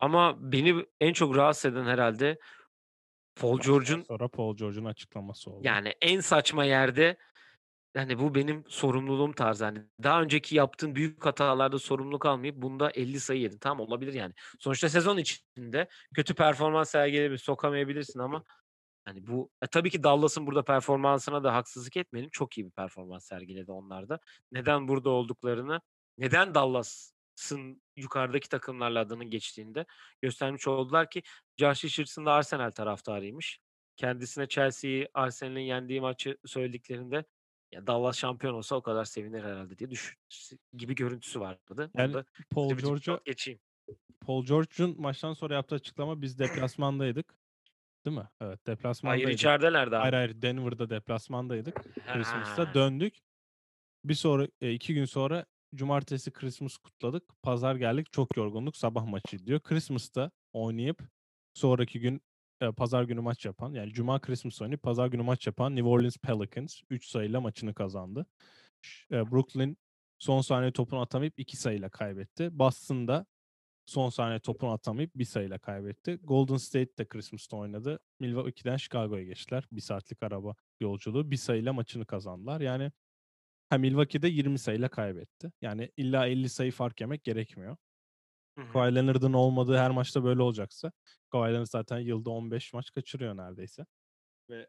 Ama beni en çok rahatsız eden herhalde Paul George'un Sonra Paul George'un açıklaması oldu. yani en saçma yerde hani bu benim sorumluluğum tarzı. Hani daha önceki yaptığın büyük hatalarda sorumluluk almayıp bunda 50 sayı yedin. Tamam olabilir yani. Sonuçta sezon içinde kötü performans sergileyebilir, sokamayabilirsin ama hani bu e, tabii ki Dallas'ın burada performansına da haksızlık etmeyelim. Çok iyi bir performans sergiledi onlar da. Neden burada olduklarını, neden Dallas'ın yukarıdaki takımlarla adının geçtiğinde göstermiş oldular ki Josh Richardson da Arsenal taraftarıymış. Kendisine Chelsea'yi Arsenal'in yendiği maçı söylediklerinde ya Dallas şampiyon olsa o kadar sevinir herhalde diye düşün gibi görüntüsü vardı. Yani Onu da Paul George'a geçeyim. Paul George'un maçtan sonra yaptığı açıklama biz deplasmandaydık. Değil mi? Evet Hayır deplasmandaydık. içeridelerdi Hayır abi. hayır Denver'da deplasmandaydık. Christmas'ta döndük. Bir sonra e, iki gün sonra cumartesi Christmas kutladık. Pazar geldik çok yorgunluk sabah maçı diyor. Christmas'ta oynayıp sonraki gün e, pazar günü maç yapan yani cuma Christmas oynayıp pazar günü maç yapan New Orleans Pelicans 3 sayıyla maçını kazandı. E, Brooklyn son saniye topunu atamayıp 2 sayıyla kaybetti. Boston'da son saniye topunu atamayıp bir sayıyla kaybetti. Golden State de Christmas'ta oynadı. Milwaukee'den Chicago'ya geçtiler. Bir saatlik araba yolculuğu. Bir sayıyla maçını kazandılar. Yani ha, Milwaukee'de 20 sayıyla kaybetti. Yani illa 50 sayı fark yemek gerekmiyor. Kawhi Leonard'ın olmadığı her maçta böyle olacaksa Kawhi Leonard zaten yılda 15 maç kaçırıyor neredeyse. Ve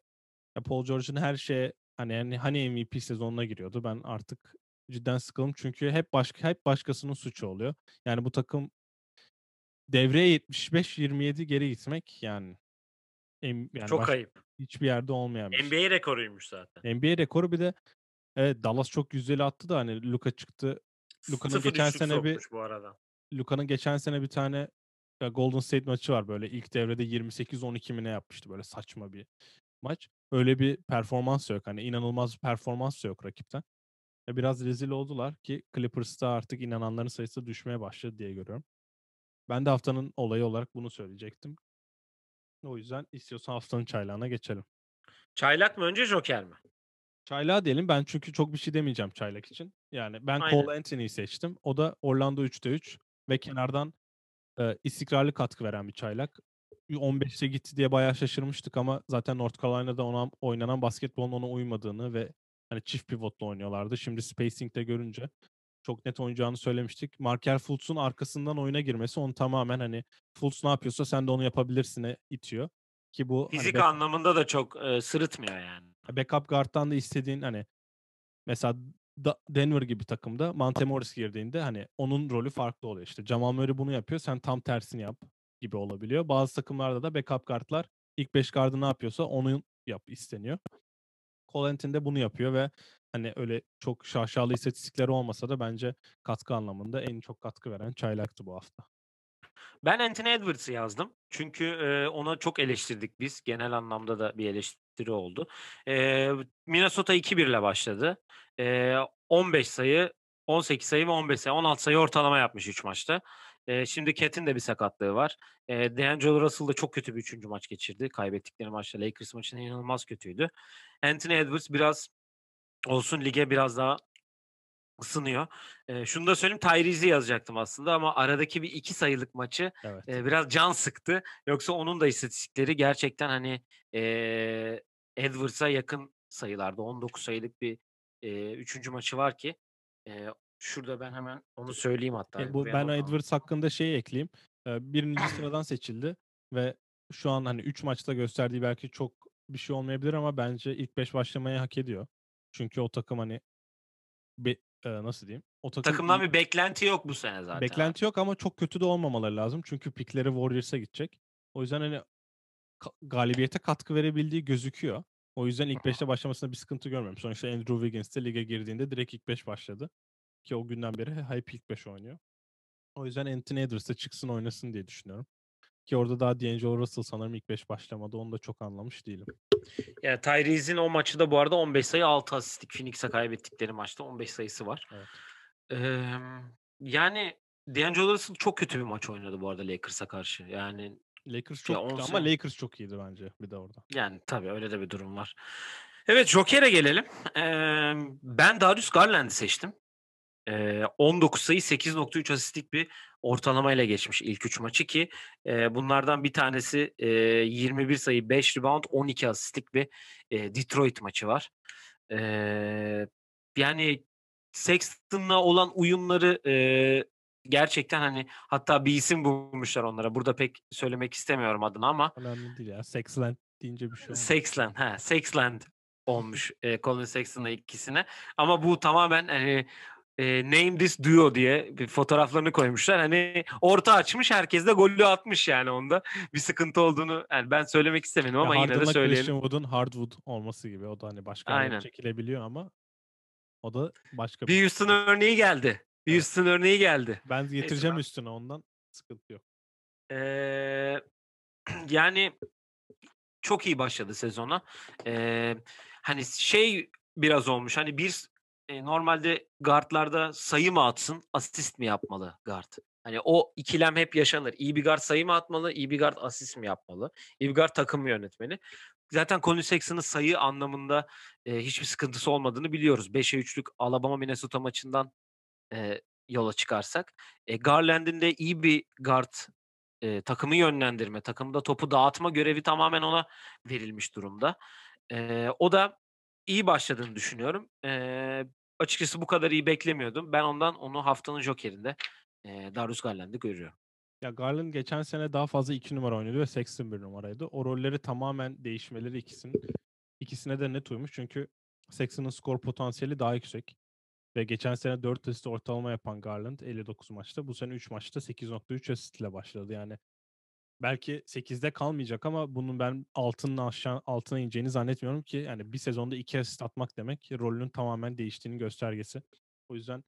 ya Paul George'un her şeye hani yani hani MVP sezonuna giriyordu. Ben artık cidden sıkıldım çünkü hep başka hep başkasının suçu oluyor. Yani bu takım devreye 75-27 geri gitmek yani em- yani Çok ayıp. hiçbir yerde olmayan bir şey. NBA rekoruymuş zaten. NBA rekoru bir de evet Dallas çok yüzdeli attı da hani Luka çıktı. Luka'nın geçen sene bir bu arada. Luka'nın geçen sene bir tane Golden State maçı var böyle ilk devrede 28-12 mi ne yapmıştı böyle saçma bir maç. Öyle bir performans yok hani inanılmaz bir performans yok rakipten. E, Biraz rezil oldular ki Clippers'ta artık inananların sayısı düşmeye başladı diye görüyorum. Ben de haftanın olayı olarak bunu söyleyecektim. O yüzden istiyorsan haftanın çaylağına geçelim. Çaylak mı önce Joker mi? Çaylağı diyelim. Ben çünkü çok bir şey demeyeceğim çaylak için. Yani ben Aynen. Cole Anthony'yi seçtim. O da Orlando 3'te 3 ve kenardan e, istikrarlı katkı veren bir çaylak. 15'te gitti diye bayağı şaşırmıştık ama zaten North Carolina'da ona oynanan basketbolun ona uymadığını ve hani çift pivotla oynuyorlardı. Şimdi spacing'de görünce çok net oynayacağını söylemiştik. Markel Fultz'un arkasından oyuna girmesi onu tamamen hani Fultz ne yapıyorsa sen de onu yapabilirsine itiyor. Ki bu hani Fizik back- anlamında da çok e, sırıtmıyor yani. backup guard'tan da istediğin hani mesela Da- Denver gibi takımda Monte Morris girdiğinde hani onun rolü farklı oluyor. İşte Jamal Murray bunu yapıyor sen tam tersini yap gibi olabiliyor. Bazı takımlarda da backup guardlar ilk 5 gardı ne yapıyorsa onu yap isteniyor. Colentin de bunu yapıyor ve hani öyle çok şaşalı istatistikleri olmasa da bence katkı anlamında en çok katkı veren çaylaktı bu hafta. Ben Anthony Edwards'ı yazdım. Çünkü e, ona çok eleştirdik biz. Genel anlamda da bir eleştiri oldu. E, Minnesota 2-1 ile başladı. E, 15 sayı, 18 sayı ve 15 sayı. 16 sayı ortalama yapmış 3 maçta. E, şimdi Cat'in de bir sakatlığı var. E, D'Angelo Russell da çok kötü bir 3. maç geçirdi. Kaybettikleri maçta Lakers maçında inanılmaz kötüydü. Anthony Edwards biraz olsun lige biraz daha ısınıyor. E, şunu da söyleyeyim Tyrese'i yazacaktım aslında ama aradaki bir iki sayılık maçı Evet. e, biraz can sıktı. Yoksa onun da istatistikleri gerçekten hani e, Edwards'a yakın sayılarda. 19 sayılık bir e, üçüncü maçı var ki e, şurada ben hemen onu söyleyeyim hatta. E, bu ben not aldım. Edwards hakkında şeyi ekleyeyim. E, birinci sıradan seçildi ve şu an hani 3 maçta gösterdiği belki çok bir şey olmayabilir ama bence ilk 5 başlamayı hak ediyor. Çünkü o takım hani be- e, nasıl diyeyim? O takım Takımdan bir beklenti yok bu sene zaten. beklenti yok ama çok kötü de olmamaları lazım. Çünkü pikleri Warriors'a gidecek. O yüzden hani galibiyete katkı verebildiği gözüküyor. O yüzden ilk 5'te başlamasında bir sıkıntı görmüyorum. Sonuçta Andrew Wiggins de lige girdiğinde direkt ilk 5 başladı. Ki o günden beri hep ilk 5 oynuyor. O yüzden Anthony Edwards da çıksın oynasın diye düşünüyorum. Ki orada daha D'Angelo Russell sanırım ilk 5 başlamadı. Onu da çok anlamış değilim. Yani Tyrese'in o maçı da bu arada 15 sayı 6 asistlik Phoenix'e kaybettikleri maçta 15 sayısı var. Evet. Eee, yani D'Angelo Russell çok kötü bir maç oynadı bu arada Lakers'a karşı. Yani Lakers Ya çok on kötü ama sene- Lakers çok iyiydi bence bir de orada. Yani tabii öyle de bir durum var. Evet Joker'e gelelim. Ee, ben Darius Garland'ı seçtim. Ee, 19 sayı 8.3 asistlik bir ortalamayla geçmiş ilk 3 maçı ki e, bunlardan bir tanesi e, 21 sayı 5 rebound 12 asistlik bir e, Detroit maçı var. Ee, yani Sexton'la olan uyumları e, gerçekten hani hatta bir isim bulmuşlar onlara. Burada pek söylemek istemiyorum adını ama Önemli değil ya. Sexland deyince bir şey olmaz. Sexland, ha, Sexland olmuş e, Colin Sexton'la ikisine. Ama bu tamamen hani e, Name This Duo diye bir fotoğraflarını koymuşlar. Hani orta açmış, herkes de golü atmış yani onda. Bir sıkıntı olduğunu yani ben söylemek istemedim ama Ya yine de söyleyelim. Christian Wood'un Hardwood olması gibi. O da hani başka Aynen. çekilebiliyor ama o da başka Bir Houston örneği geldi. Bir Evet. Houston örneği geldi. Ben getireceğim ben- üstüne ondan. Sıkıntı yok. Ee, yani çok iyi başladı sezona. Ee, hani şey biraz olmuş. Hani bir e, normalde guardlarda sayı mı atsın, asist mi yapmalı guard? Hani o ikilem hep yaşanır. İyi bir guard sayı mı atmalı, iyi bir guard asist mi yapmalı? İyi bir guard takım mı yönetmeli? Zaten Colin Sexton'ın sayı anlamında e, hiçbir sıkıntısı olmadığını biliyoruz. 5'e 3'lük Alabama Minnesota maçından e, yola çıkarsak. E, Garland'in de iyi bir guard e, takımı yönlendirme, takımda topu dağıtma görevi tamamen ona verilmiş durumda. E, o da iyi başladığını düşünüyorum. E, açıkçası bu kadar iyi beklemiyordum. Ben ondan onu haftanın jokerinde e, Darius Garland'ı görüyorum. Ya Garland geçen sene daha fazla 2 numara oynadı ve Sexton bir numaraydı. O rolleri tamamen değişmeleri ikisinin ikisine de net uymuş. Çünkü Sexton'ın skor potansiyeli daha yüksek. Ve geçen sene 4 asist ortalama yapan Garland 59 maçta. Bu sene 3 maçta 8.3 asist başladı. Yani belki 8'de kalmayacak ama bunun ben altının aşağı altına ineceğini zannetmiyorum ki yani bir sezonda 2 asist atmak demek rolünün tamamen değiştiğinin göstergesi. O yüzden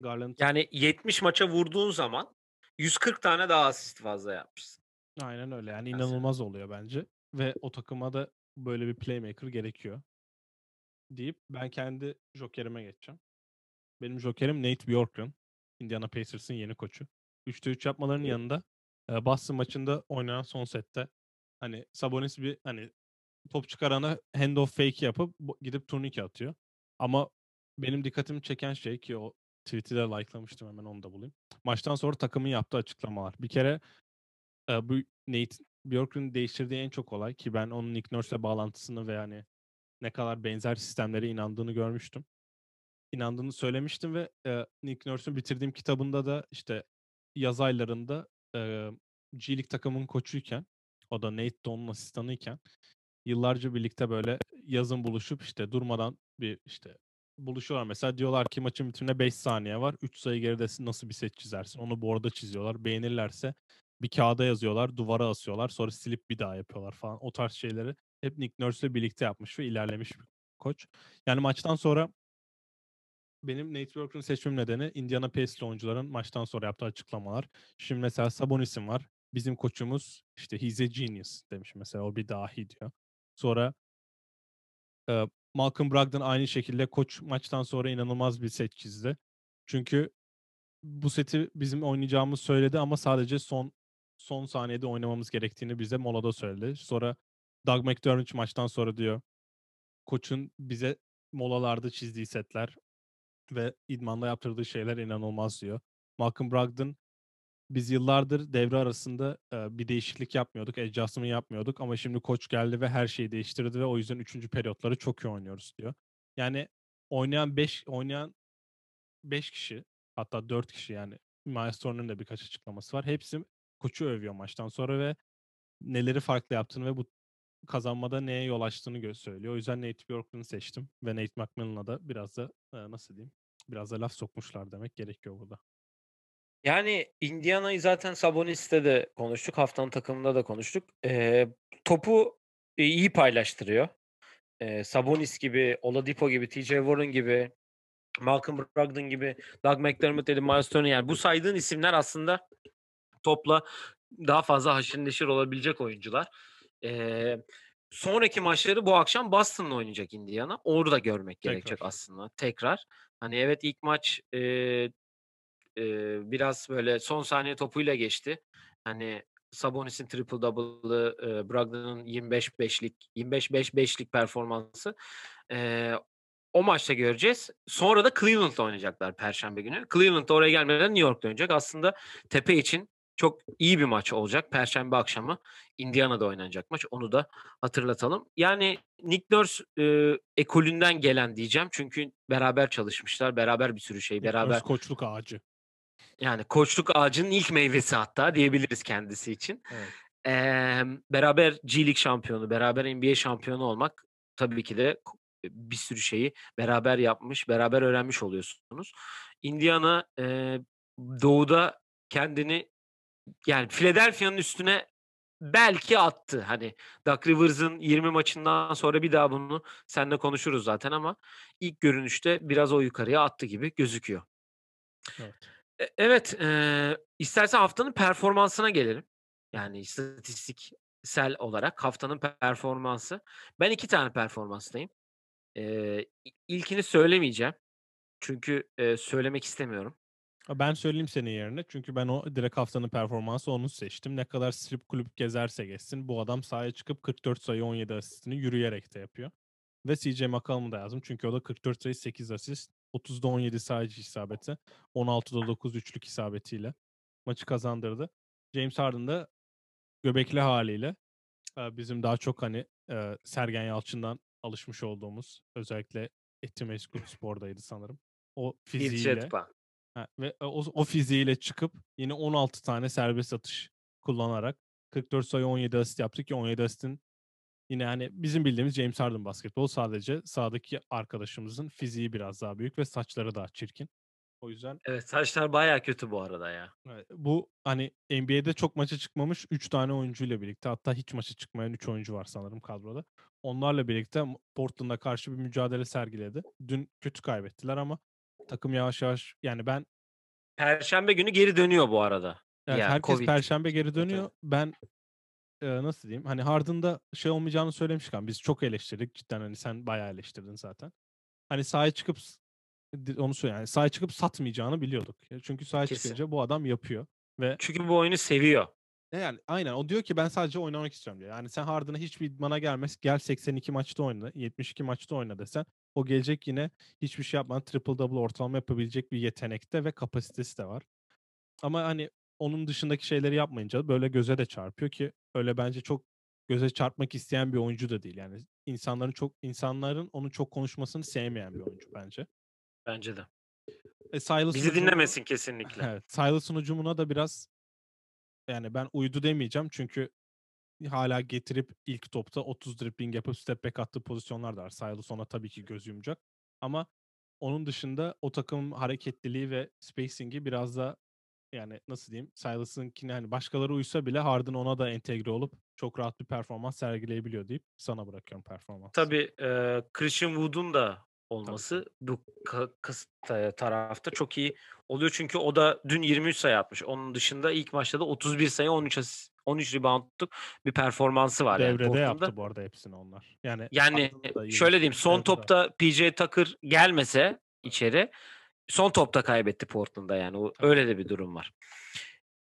Garland Yani 70 maça vurduğun zaman 140 tane daha asist fazla yapmışsın. Aynen öyle. Yani inanılmaz oluyor bence. Ve o takıma da böyle bir playmaker gerekiyor. Deyip ben kendi jokerime geçeceğim. Benim jokerim Nate Bjorkgren. Indiana Pacers'ın yeni koçu. 3'te 3 yapmalarının yanında e, Boston maçında oynanan son sette hani Sabonis bir hani top çıkarana handoff fake yapıp gidip turnike atıyor. Ama benim dikkatimi çeken şey ki o tweet'i de likelamıştım hemen onu da bulayım. Maçtan sonra takımın yaptığı açıklamalar. Bir kere e, bu Nate Bjork'un değiştirdiği en çok olay ki ben onun Nick Nurse'le bağlantısını ve yani ne kadar benzer sistemlere inandığını görmüştüm. İnandığını söylemiştim ve e, Nick Nurse'un bitirdiğim kitabında da işte yaz aylarında e, G League takımın koçuyken o da Nate Don'un asistanıyken yıllarca birlikte böyle yazın buluşup işte durmadan bir işte buluşuyorlar. Mesela diyorlar ki maçın bitimine 5 saniye var. 3 sayı geridesin nasıl bir set çizersin? Onu board'a çiziyorlar. Beğenirlerse bir kağıda yazıyorlar, duvara asıyorlar. Sonra silip bir daha yapıyorlar falan. O tarz şeyleri hep Nick Nurse'le birlikte yapmış ve ilerlemiş bir koç. Yani maçtan sonra benim Nate Worker'ın seçmem nedeni Indiana Pace'li oyuncuların maçtan sonra yaptığı açıklamalar. Şimdi mesela Sabonis'im var. Bizim koçumuz işte he's a genius demiş mesela o bir dahi diyor. Sonra e, Malcolm Brogdon aynı şekilde koç maçtan sonra inanılmaz bir set çizdi. Çünkü bu seti bizim oynayacağımız söyledi ama sadece son son saniyede oynamamız gerektiğini bize molada söyledi. Sonra Doug McDermott maçtan sonra diyor koçun bize molalarda çizdiği setler ve idmanda yaptırdığı şeyler inanılmaz diyor. Malcolm Brogdon biz yıllardır devre arasında e, bir değişiklik yapmıyorduk, adjustment yapmıyorduk ama şimdi koç geldi ve her şeyi değiştirdi ve o yüzden 3. periyotları çok iyi oynuyoruz diyor. Yani oynayan 5 oynayan 5 kişi hatta 4 kişi yani Miles da birkaç açıklaması var. Hepsi koçu övüyor maçtan sonra ve neleri farklı yaptığını ve bu kazanmada neye yol açtığını söylüyor. O yüzden Nate Bjorkgren'i seçtim ve Nate McMillan'a da biraz da nasıl diyeyim biraz da laf sokmuşlar demek gerekiyor burada. Yani Indiana'yı zaten Sabonis'te de konuştuk. Haftanın takımında da konuştuk. Eee, topu iyi paylaştırıyor. Eee, Sabonis gibi, Oladipo gibi, TJ Warren gibi, Malcolm Brogdon gibi, Doug McDermott dedi, Miles Turner yani bu saydığın isimler aslında topla daha fazla haşır neşir olabilecek oyuncular. Eee, sonraki maçları bu akşam Boston'la oynayacak Indiana. Orada görmek gerekecek Tekrar. aslında tekrar. Hani evet ilk maç eee, eee, biraz böyle son saniye topuyla geçti. Hani Sabonis'in triple double'ı, eee, Brogdon'un 25-5'lik 25-5-5'lik performansı. Eee, o maçta göreceğiz. Sonra da Cleveland'la oynayacaklar perşembe günü. Cleveland oraya gelmeden New York'ta oynayacak. Aslında tepe için çok iyi bir maç olacak. Perşembe akşamı Indiana'da oynanacak maç. Onu da hatırlatalım. Yani Nick Nurse e, ekolünden gelen diyeceğim. Çünkü beraber çalışmışlar. Beraber bir sürü şey. Beraber Nurse koçluk ağacı. yani koçluk ağacının ilk meyvesi hatta diyebiliriz kendisi için. Evet. Eee, beraber G League şampiyonu, beraber NBA şampiyonu olmak tabii ki de bir sürü şeyi beraber yapmış, beraber öğrenmiş oluyorsunuz. Indiana eee, doğuda kendini yani Philadelphia'nın üstüne belki attı. Hani Doug Rivers'ın 20 maçından sonra bir daha bunu seninle konuşuruz zaten ama ilk görünüşte biraz o yukarıya attı gibi gözüküyor. Evet. E, evet, eee, istersen haftanın performansına gelelim. Yani istatistiksel olarak haftanın performansı. Ben 2 tane performanstayım. İ ilkini söylemeyeceğim. Çünkü, eee, söylemek istemiyorum. Ben söyleyeyim senin yerine. Çünkü ben o direkt haftanın performansı onu seçtim. Ne kadar strip kulüp gezerse gezsin bu adam sahaya çıkıp 44 sayı 17 asistini yürüyerek de yapıyor. Ve CJ McCollum'u da yazdım. Çünkü o da 44 sayı 8 asist. 30'da 17 sayıcı isabeti. 16'da 9 üçlük isabetiyle maçı kazandırdı. James Harden da göbekli haliyle bizim daha çok hani Sergen Yalçın'dan alışmış olduğumuz özellikle Etimesgut Spor'daydı sanırım. O fiziğiyle ha, ve o, o fiziğiyle çıkıp yine 16 tane serbest atış kullanarak 44 sayı 17 asist yaptı ki 17 asistin yine hani bizim bildiğimiz James Harden basketbol sadece sağdaki arkadaşımızın fiziği biraz daha büyük ve saçları daha çirkin. O yüzden Evet, saçlar bayağı kötü bu arada ya. Evet, bu hani NBA'de çok maça çıkmamış 3 tane oyuncuyla birlikte hatta hiç maça çıkmayan 3 oyuncu var sanırım kadroda. Onlarla birlikte Portland'a karşı bir mücadele sergiledi. Dün kötü kaybettiler ama takım yavaş yavaş yani ben Perşembe günü geri dönüyor bu arada. Evet, Ya herkes Covid. perşembe geri dönüyor. Ben e, nasıl diyeyim? Hani Harden'da şey olmayacağını söylemişken biz çok eleştirdik cidden hani sen bayağı eleştirdin zaten. Hani sahaya çıkıp onu söyle yani sahaya çıkıp satmayacağını biliyorduk. Çünkü sahaya Kesin. çıkınca bu adam yapıyor ve Çünkü bu oyunu seviyor. E, yani aynen o diyor ki ben sadece oynamak istiyorum diyor. Yani sen Harden'a hiçbir idmana gelmez. Gel 82 maçta oyna, 72 maçta oyna desen o gelecek yine hiçbir şey yapmadan triple double ortalama yapabilecek bir yetenekte ve kapasitesi de var. Ama hani onun dışındaki şeyleri yapmayınca böyle göze de çarpıyor ki öyle bence çok göze çarpmak isteyen bir oyuncu da değil. Yani insanların çok insanların onu çok konuşmasını sevmeyen bir oyuncu bence. Bence de. E, Silas'ın Bizi hücumu- dinlemesin kesinlikle. Evet. Silas'ın hücumuna da biraz yani ben uydu demeyeceğim çünkü hala getirip ilk topta 30 dribbling yapıp step back attığı pozisyonlar da var. Silas ona tabii ki göz yumacak. Ama onun dışında o takım hareketliliği ve spacing'i biraz da yani nasıl diyeyim Silas'ınkine hani başkaları uysa bile Harden ona da entegre olup çok rahat bir performans sergileyebiliyor deyip sana bırakıyorum performans. Tabii e, Christian Wood'un da olması bu ka- tarafta çok iyi oluyor. Çünkü o da dün 23 sayı atmış. Onun dışında ilk maçta da 31 sayı 13 asist, 13 reboundluk bir performansı var. yani Devrede Portland'da. yaptı bu arada hepsini onlar. Yani Yani da şöyle 20 diyeyim son devrede. topta PJ Tucker gelmese içeri son topta kaybetti Portland'da yani. O, Tabii. öyle de bir durum var.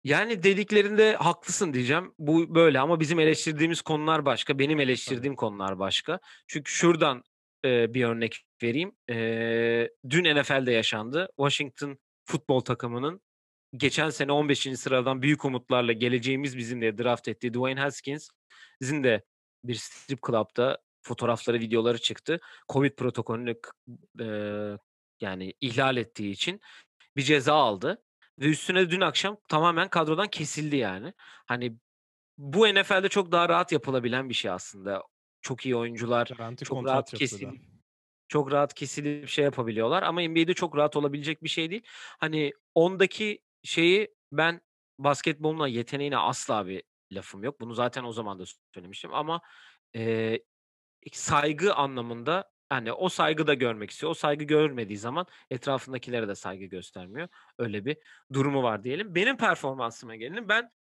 Yani dediklerinde haklısın diyeceğim. Bu böyle ama bizim eleştirdiğimiz konular başka. Benim eleştirdiğim konular başka. Çünkü şuradan e, bir örnek vereyim. E, dün NFL'de yaşandı. Washington futbol takımının geçen sene 15. sıradan büyük umutlarla geleceğimiz bizim de draft ettiği Dwayne Haskins'in de bir strip club'da fotoğrafları, videoları çıktı. Covid protokolünü e, yani ihlal ettiği için bir ceza aldı. Ve üstüne dün akşam tamamen kadrodan kesildi yani. Hani bu NFL'de çok daha rahat yapılabilen bir şey aslında. Çok iyi oyuncular Garanti çok rahat yaptı kesil da. çok rahat kesilip şey yapabiliyorlar ama NBA'de çok rahat olabilecek bir şey değil. Hani ondaki şeyi ben basketboluna yeteneğine asla bir lafım yok. Bunu zaten o zaman da söylemiştim ama eee, saygı anlamında hani o saygı da görmek istiyor. O saygı görmediği zaman etrafındakilere de saygı göstermiyor. Öyle bir durumu var diyelim. Benim performansıma gelelim. Ben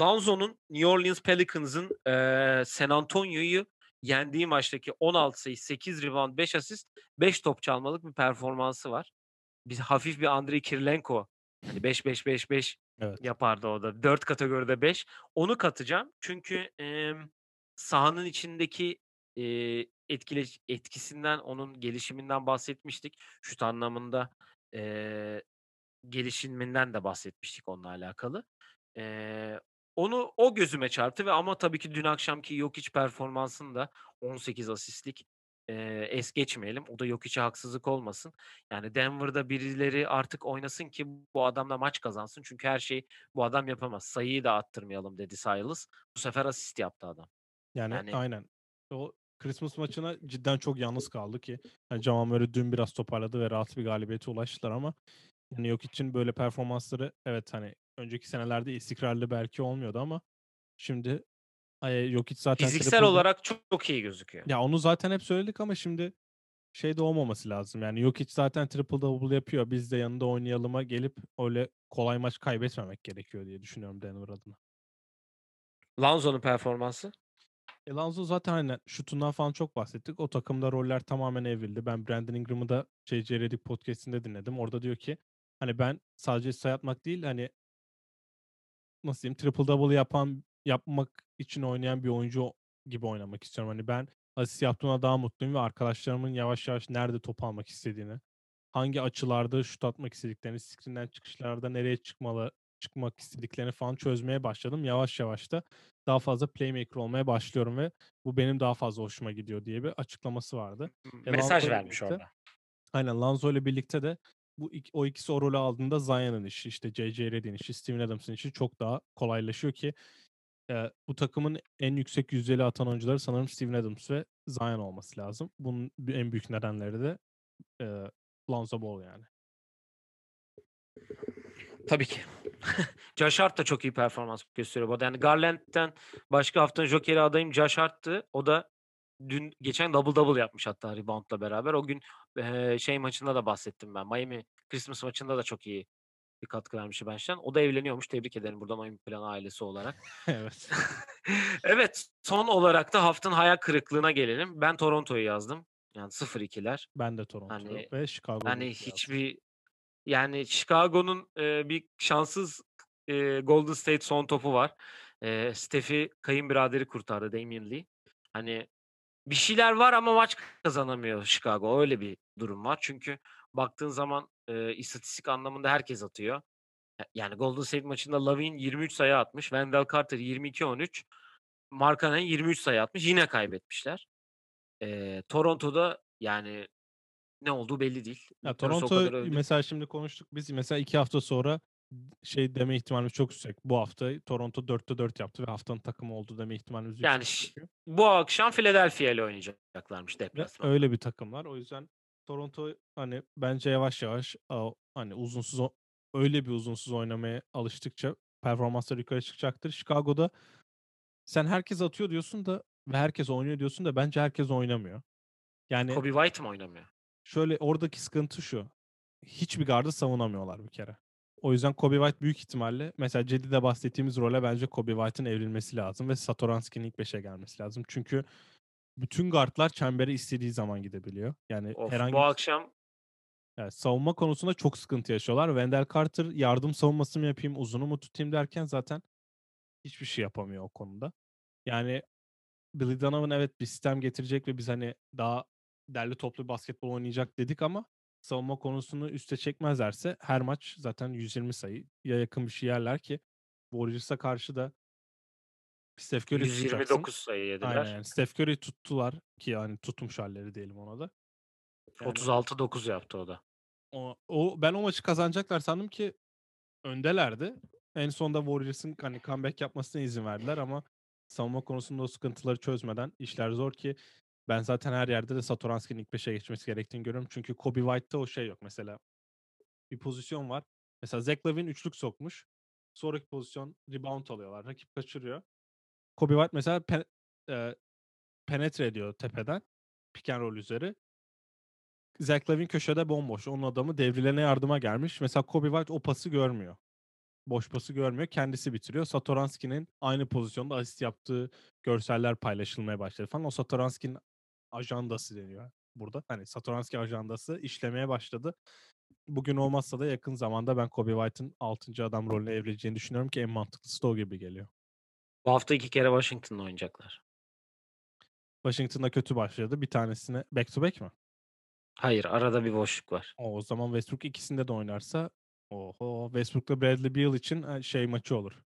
Lonzo'nun New Orleans Pelicans'ın eee, San Antonio'yu yendiği maçtaki 16 sayı, 8 rebound, 5 asist, 5 top çalmalık bir performansı var. Biz hafif bir Andrei Kirilenko hani 5 5 5 5 Evet. yapardı o da. 4 kategoride 5. Onu katacağım. Çünkü em, sahanın içindeki e, etkile, etkisinden, onun gelişiminden bahsetmiştik. Şut anlamında e, gelişiminden de bahsetmiştik onunla alakalı. E, onu o gözüme çarptı ve ama tabii ki dün akşamki Jokic performansını da 18 asistlik e, es geçmeyelim. O da Jokic'e haksızlık olmasın. Yani Denver'da birileri artık oynasın ki bu adamla maç kazansın. Çünkü her şeyi bu adam yapamaz. Sayıyı da attırmayalım dedi Silas. Bu sefer asist yaptı adam. Yani, Yani- aynen. O Christmas maçına cidden çok yalnız kaldı ki. Yani Jamal Murray dün biraz toparladı ve rahat bir galibiyete ulaştılar ama yani yok için böyle performansları evet hani önceki senelerde istikrarlı belki olmuyordu ama şimdi yok hiç zaten Fiziksel triple- olarak çok, çok iyi gözüküyor. ya onu zaten hep söyledik ama şimdi şey de olmaması lazım. Yani yok hiç zaten triple double yapıyor. Biz de yanında oynayalıma gelip öyle kolay maç kaybetmemek gerekiyor diye düşünüyorum Denver adına. Lonzo'nun performansı. E Lonzo zaten hani şutundan falan çok bahsettik. O takımda roller tamamen evrildi. Ben Brandon Ingram'ı da JJ Redick podcast'inde dinledim. Orada diyor ki hani ben sadece sayı atmak değil hani nasıl diyeyim triple double yapan yapmak için oynayan bir oyuncu gibi oynamak istiyorum. Hani ben asist yaptığına daha mutluyum ve arkadaşlarımın yavaş yavaş nerede top almak istediğini, hangi açılarda şut atmak istediklerini, screen'den çıkışlarda nereye çıkmalı çıkmak istediklerini falan çözmeye başladım. Yavaş yavaş da daha fazla playmaker olmaya başlıyorum ve bu benim daha fazla hoşuma gidiyor diye bir açıklaması vardı. E, Mesaj Lonzo'yla vermiş birlikte- orada. Aynen Lonzo ile birlikte de bu iki, o ikisi o rolü aldığında Zion'ın işi, işte J.J. Redick'in işi, Steven Adams'ın işi çok daha kolaylaşıyor ki e, bu takımın en yüksek yüzdeli atan oyuncuları sanırım Steven Adams ve Zion olması lazım. Bunun en büyük nedenleri de e, Lonzo Ball yani. Tabii ki. Josh Hart da çok iyi performans gösteriyor. bu. Yani Garland'den başka haftanın Joker'i adayım Josh Hart'tı. O da dün geçen double double yapmış hatta reboundla beraber. O gün eee, şey maçında da bahsettim ben. Miami Christmas maçında da çok iyi bir katkı vermiş bench'ten. O da evleniyormuş. Tebrik ederim buradan oyun planı ailesi olarak. evet. evet son olarak da haftanın hayal kırıklığına gelelim. Ben Toronto'yu yazdım. Yani 0-2'ler. Ben de Toronto Hani- ve Chicago. Hani Bulls yazdım. hiçbir yani Chicago'nun e, bir şanssız e, Golden State son topu var. Eee, Steph'i kayınbiraderi kurtardı Damian Lee. Hani bir şeyler var ama maç kazanamıyor Chicago. Öyle bir durum var. Çünkü baktığın zaman, eee, istatistik anlamında herkes atıyor. Ya yani Golden State maçında Lavin 23 sayı atmış. Wendell Carter 22-13. Markkanen 23 sayı atmış. Yine kaybetmişler. Eee, Toronto'da yani ne olduğu belli değil. Ya Toronto mesela şimdi konuştuk biz. Mesela 2 hafta sonra şey deme ihtimalimiz çok yüksek. Bu hafta Toronto 4'te 4 yaptı ve haftanın takımı oldu deme ihtimalimiz Yani yüksek. çünkü. bu akşam Philadelphia ile oynayacaklarmış deplasmanda. öyle bir takımlar. O yüzden Toronto hani bence yavaş yavaş hani uzunsuz öyle bir uzunsuz oynamaya alıştıkça performansları yukarı çıkacaktır. Chicago'da sen herkes atıyor diyorsun da ve herkes oynuyor diyorsun da bence herkes oynamıyor. Yani Kobe White mı oynamıyor? Şöyle oradaki sıkıntı şu. Hiçbir gardı savunamıyorlar bir kere. O yüzden Kobe White büyük ihtimalle mesela Cedi'de bahsettiğimiz role bence Kobe White'ın evrilmesi lazım ve Satoranski'nin ilk 5'e gelmesi lazım. Çünkü bütün guardlar çembere istediği zaman gidebiliyor. Yani Of, herhangi bu akşam Evet, savunma konusunda çok sıkıntı yaşıyorlar. Wendell Carter yardım savunması mı yapayım, uzunu mu tutayım derken zaten hiçbir şey yapamıyor o konuda. Yani Billy Donovan evet bir sistem getirecek ve biz hani daha derli toplu bir basketbol oynayacak dedik ama savunma konusunu üste çekmezlerse her maç zaten 120 sayı ya yakın bir şey yerler ki Warriors'a karşı da Steph Curry tutacaksın. 129 sayı Aynen yediler. yani Steph Curry tuttular ki yani tutmuş halleri diyelim ona da. Yani 36-9 yaptı o da. o, o ben o maçı kazanacaklar sandım ki öndelerdi. En sonunda Warriors'ın hani comeback yapmasına izin verdiler ama savunma konusunda o sıkıntıları çözmeden işler zor ki ben zaten her yerde de Satoranski'nin ilk 5'e geçmesi gerektiğini görüyorum. Çünkü Kobe White'ta o şey yok. Mesela bir pozisyon var. Mesela Zach Lavin üçlük sokmuş. Sonraki pozisyon rebound alıyorlar. Rakip kaçırıyor. Kobe White mesela pen, e, penetre ediyor tepeden. Pick and roll üzeri. Zach Lavin köşede bomboş. Onun adamı devrilene yardıma gelmiş. Mesela Kobe White o pası görmüyor. Boş pası görmüyor. Kendisi bitiriyor. Satoranski'nin aynı pozisyonda asist yaptığı görseller paylaşılmaya başladı falan. O Satoranski'nin ajandası deniyor burada. Hani Satoranski ajandası işlemeye başladı. Bugün olmazsa da yakın zamanda ben Kobe White'ın 6. adam rolüne evrileceğini düşünüyorum ki en mantıklısı da o gibi geliyor. Bu hafta iki kere Washington'la oynayacaklar. Washington'da kötü başladı. Bir tanesine back to back mi? Hayır, arada bir boşluk var. O, o zaman Westbrook ikisinde de oynarsa oho Westbrook'la Bradley Beal için e, şey maçı olur.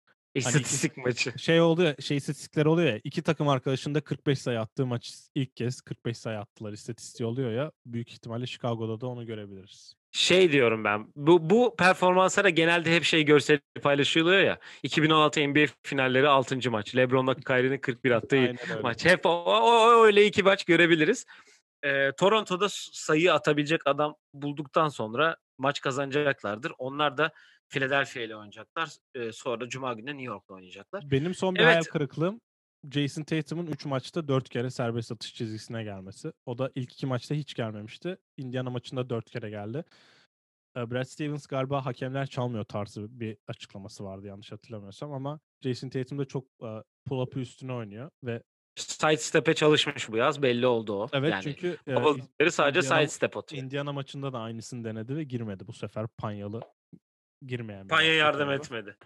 Hani iki, İstatistik maçı. şey oldu ya, şey istatistikler oluyor ya. iki takım arkadaşın da 45 sayı attığı maç ilk kez 45 sayı attılar istatistiği oluyor ya. Büyük ihtimalle Chicago'da da onu görebiliriz. Şey diyorum ben. Bu bu performanslara genelde hep şey görseli paylaşılıyor ya. 2016 NBA finalleri 6. maç. LeBron'la Kyrie'nin 41 attığı maç. Hep o, o- o- öyle iki maç görebiliriz. Ee, Toronto'da sayı atabilecek adam bulduktan sonra maç kazanacaklardır. Onlar da Philadelphia ile oynayacaklar. Ee, sonra Cuma günü New York'la oynayacaklar. Benim son bir Evet. hayal kırıklığım Jason Tatum'un 3 maçta 4 kere serbest atış çizgisine gelmesi. O da ilk iki maçta hiç gelmemişti. Indiana maçında 4 kere geldi. Brad Stevens galiba hakemler çalmıyor tarzı bir açıklaması vardı yanlış hatırlamıyorsam ama Jason Tatum da çok e, pull-up'ı üstüne oynuyor ve Sidestep'e çalışmış bu yaz. Belli oldu o. evet yani çünkü e, sadece Indiana- sidestep atıyor. Indiana maçında da aynısını denedi ve girmedi bu sefer Panyalı girmeyen Panya yardım oldu. etmedi.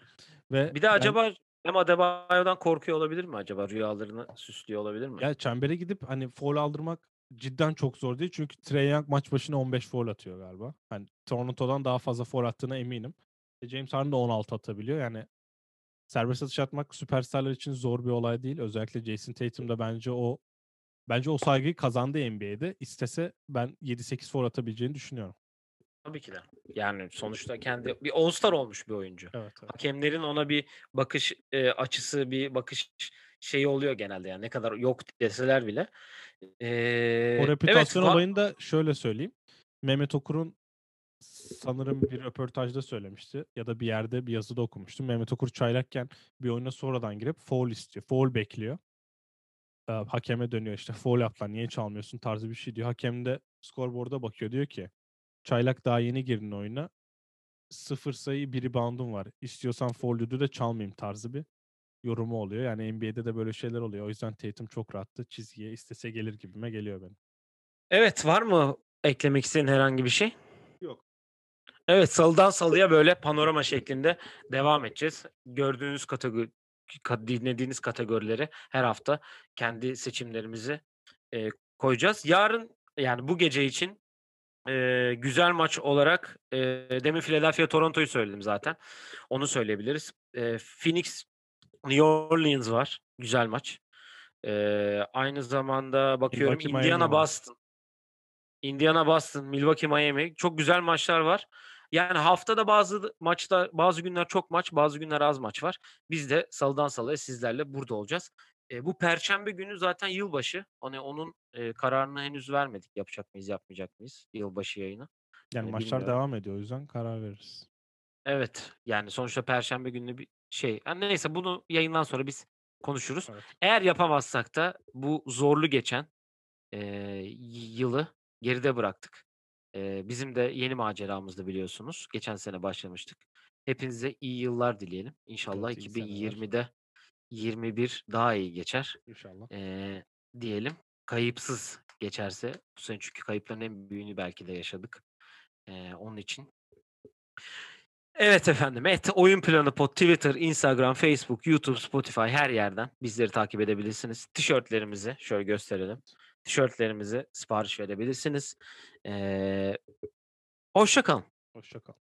Ve Bir de ben- acaba hem Adebayo'dan korkuyor olabilir mi acaba? Rüyalarını süslüyor olabilir mi? Ya çembere gidip hani foul aldırmak cidden çok zor değil. Çünkü Trae Young maç başına 15 foul atıyor galiba. Hani Toronto'dan daha fazla foul attığına eminim. E, James Harden da 16 atabiliyor. Yani serbest atış atmak süperstarlar için zor bir olay değil. Özellikle Jason Tatum da bence o bence o saygıyı kazandı NBA'de. İstese ben 7-8 foul atabileceğini düşünüyorum. Tabii ki de. Yani sonuçta kendi bir All-Star olmuş bir oyuncu. Evet. evet. Hakemlerin ona bir bakış e, açısı, bir bakış şeyi oluyor genelde yani ne kadar yok deseler bile. Ee, O reputasyon evet, olayını da şöyle söyleyeyim. Mehmet Okur'un sanırım bir röportajda söylemişti ya da bir yerde bir yazıda okumuştum. Mehmet Okur çaylakken bir oyuna sonradan girip foul istiyor. Foul bekliyor. Ee, hakeme dönüyor işte foul yaptılar niye çalmıyorsun tarzı bir şey diyor. Hakem de scoreboard'a bakıyor diyor ki çaylak daha yeni girdin oyuna. Sıfır sayı bir rebound'un var. İstiyorsan düdüğü de çalmayayım tarzı bir yorumu oluyor. Yani NBA'de de böyle şeyler oluyor. O yüzden Tatum çok rahattı. Çizgiye istese gelir gibime geliyor benim. evet var mı eklemek istediğin herhangi bir şey? Yok. Evet salıdan salıya böyle panorama şeklinde devam edeceğiz. Gördüğünüz kategori ka dinlediğiniz kategorileri her hafta kendi seçimlerimizi, eee, koyacağız. Yarın, yani bu gece için, eee, güzel maç olarak, eee, demin Philadelphia Toronto'yu söyledim zaten. Onu söyleyebiliriz. Eee, Phoenix New Orleans var. Güzel maç. Eee, aynı zamanda bakıyorum Milwaukee, Miami Indiana var. Boston. Indiana Boston, Milwaukee Miami. Çok güzel maçlar var. Yani haftada bazı maçlar, bazı günler çok maç, bazı günler az maç var. Biz de salıdan salıya sizlerle burada olacağız. Eee, bu perşembe günü zaten yılbaşı. Hani onun, eee, kararını henüz vermedik. Yapacak mıyız, yapmayacak mıyız yılbaşı yayını? Yani Eee, maçlar bilmiyorum. devam ediyor. O yüzden karar veririz. Evet. Yani sonuçta perşembe günü bir şey. Ha, neyse bunu yayından sonra biz konuşuruz. Evet. Eğer yapamazsak da bu zorlu geçen, y yılı geride bıraktık. Eee, bizim de yeni maceramızdı biliyorsunuz. Geçen sene başlamıştık. Hepinize iyi yıllar dileyelim. İnşallah Evet, iyi seneler. 2020'de 21 daha iyi geçer, İnşallah. eee, diyelim. Kayıpsız geçerse bu sene çünkü kayıpların en büyüğünü belki de yaşadık. Eee, onun için. Evet efendim. Et Oyun Planı Pod Twitter, Instagram, Facebook, YouTube, Spotify her yerden bizleri takip edebilirsiniz. Tişörtlerimizi şöyle gösterelim. Tişörtlerimizi sipariş verebilirsiniz. Eee hoşça kalın. Hoşça kal.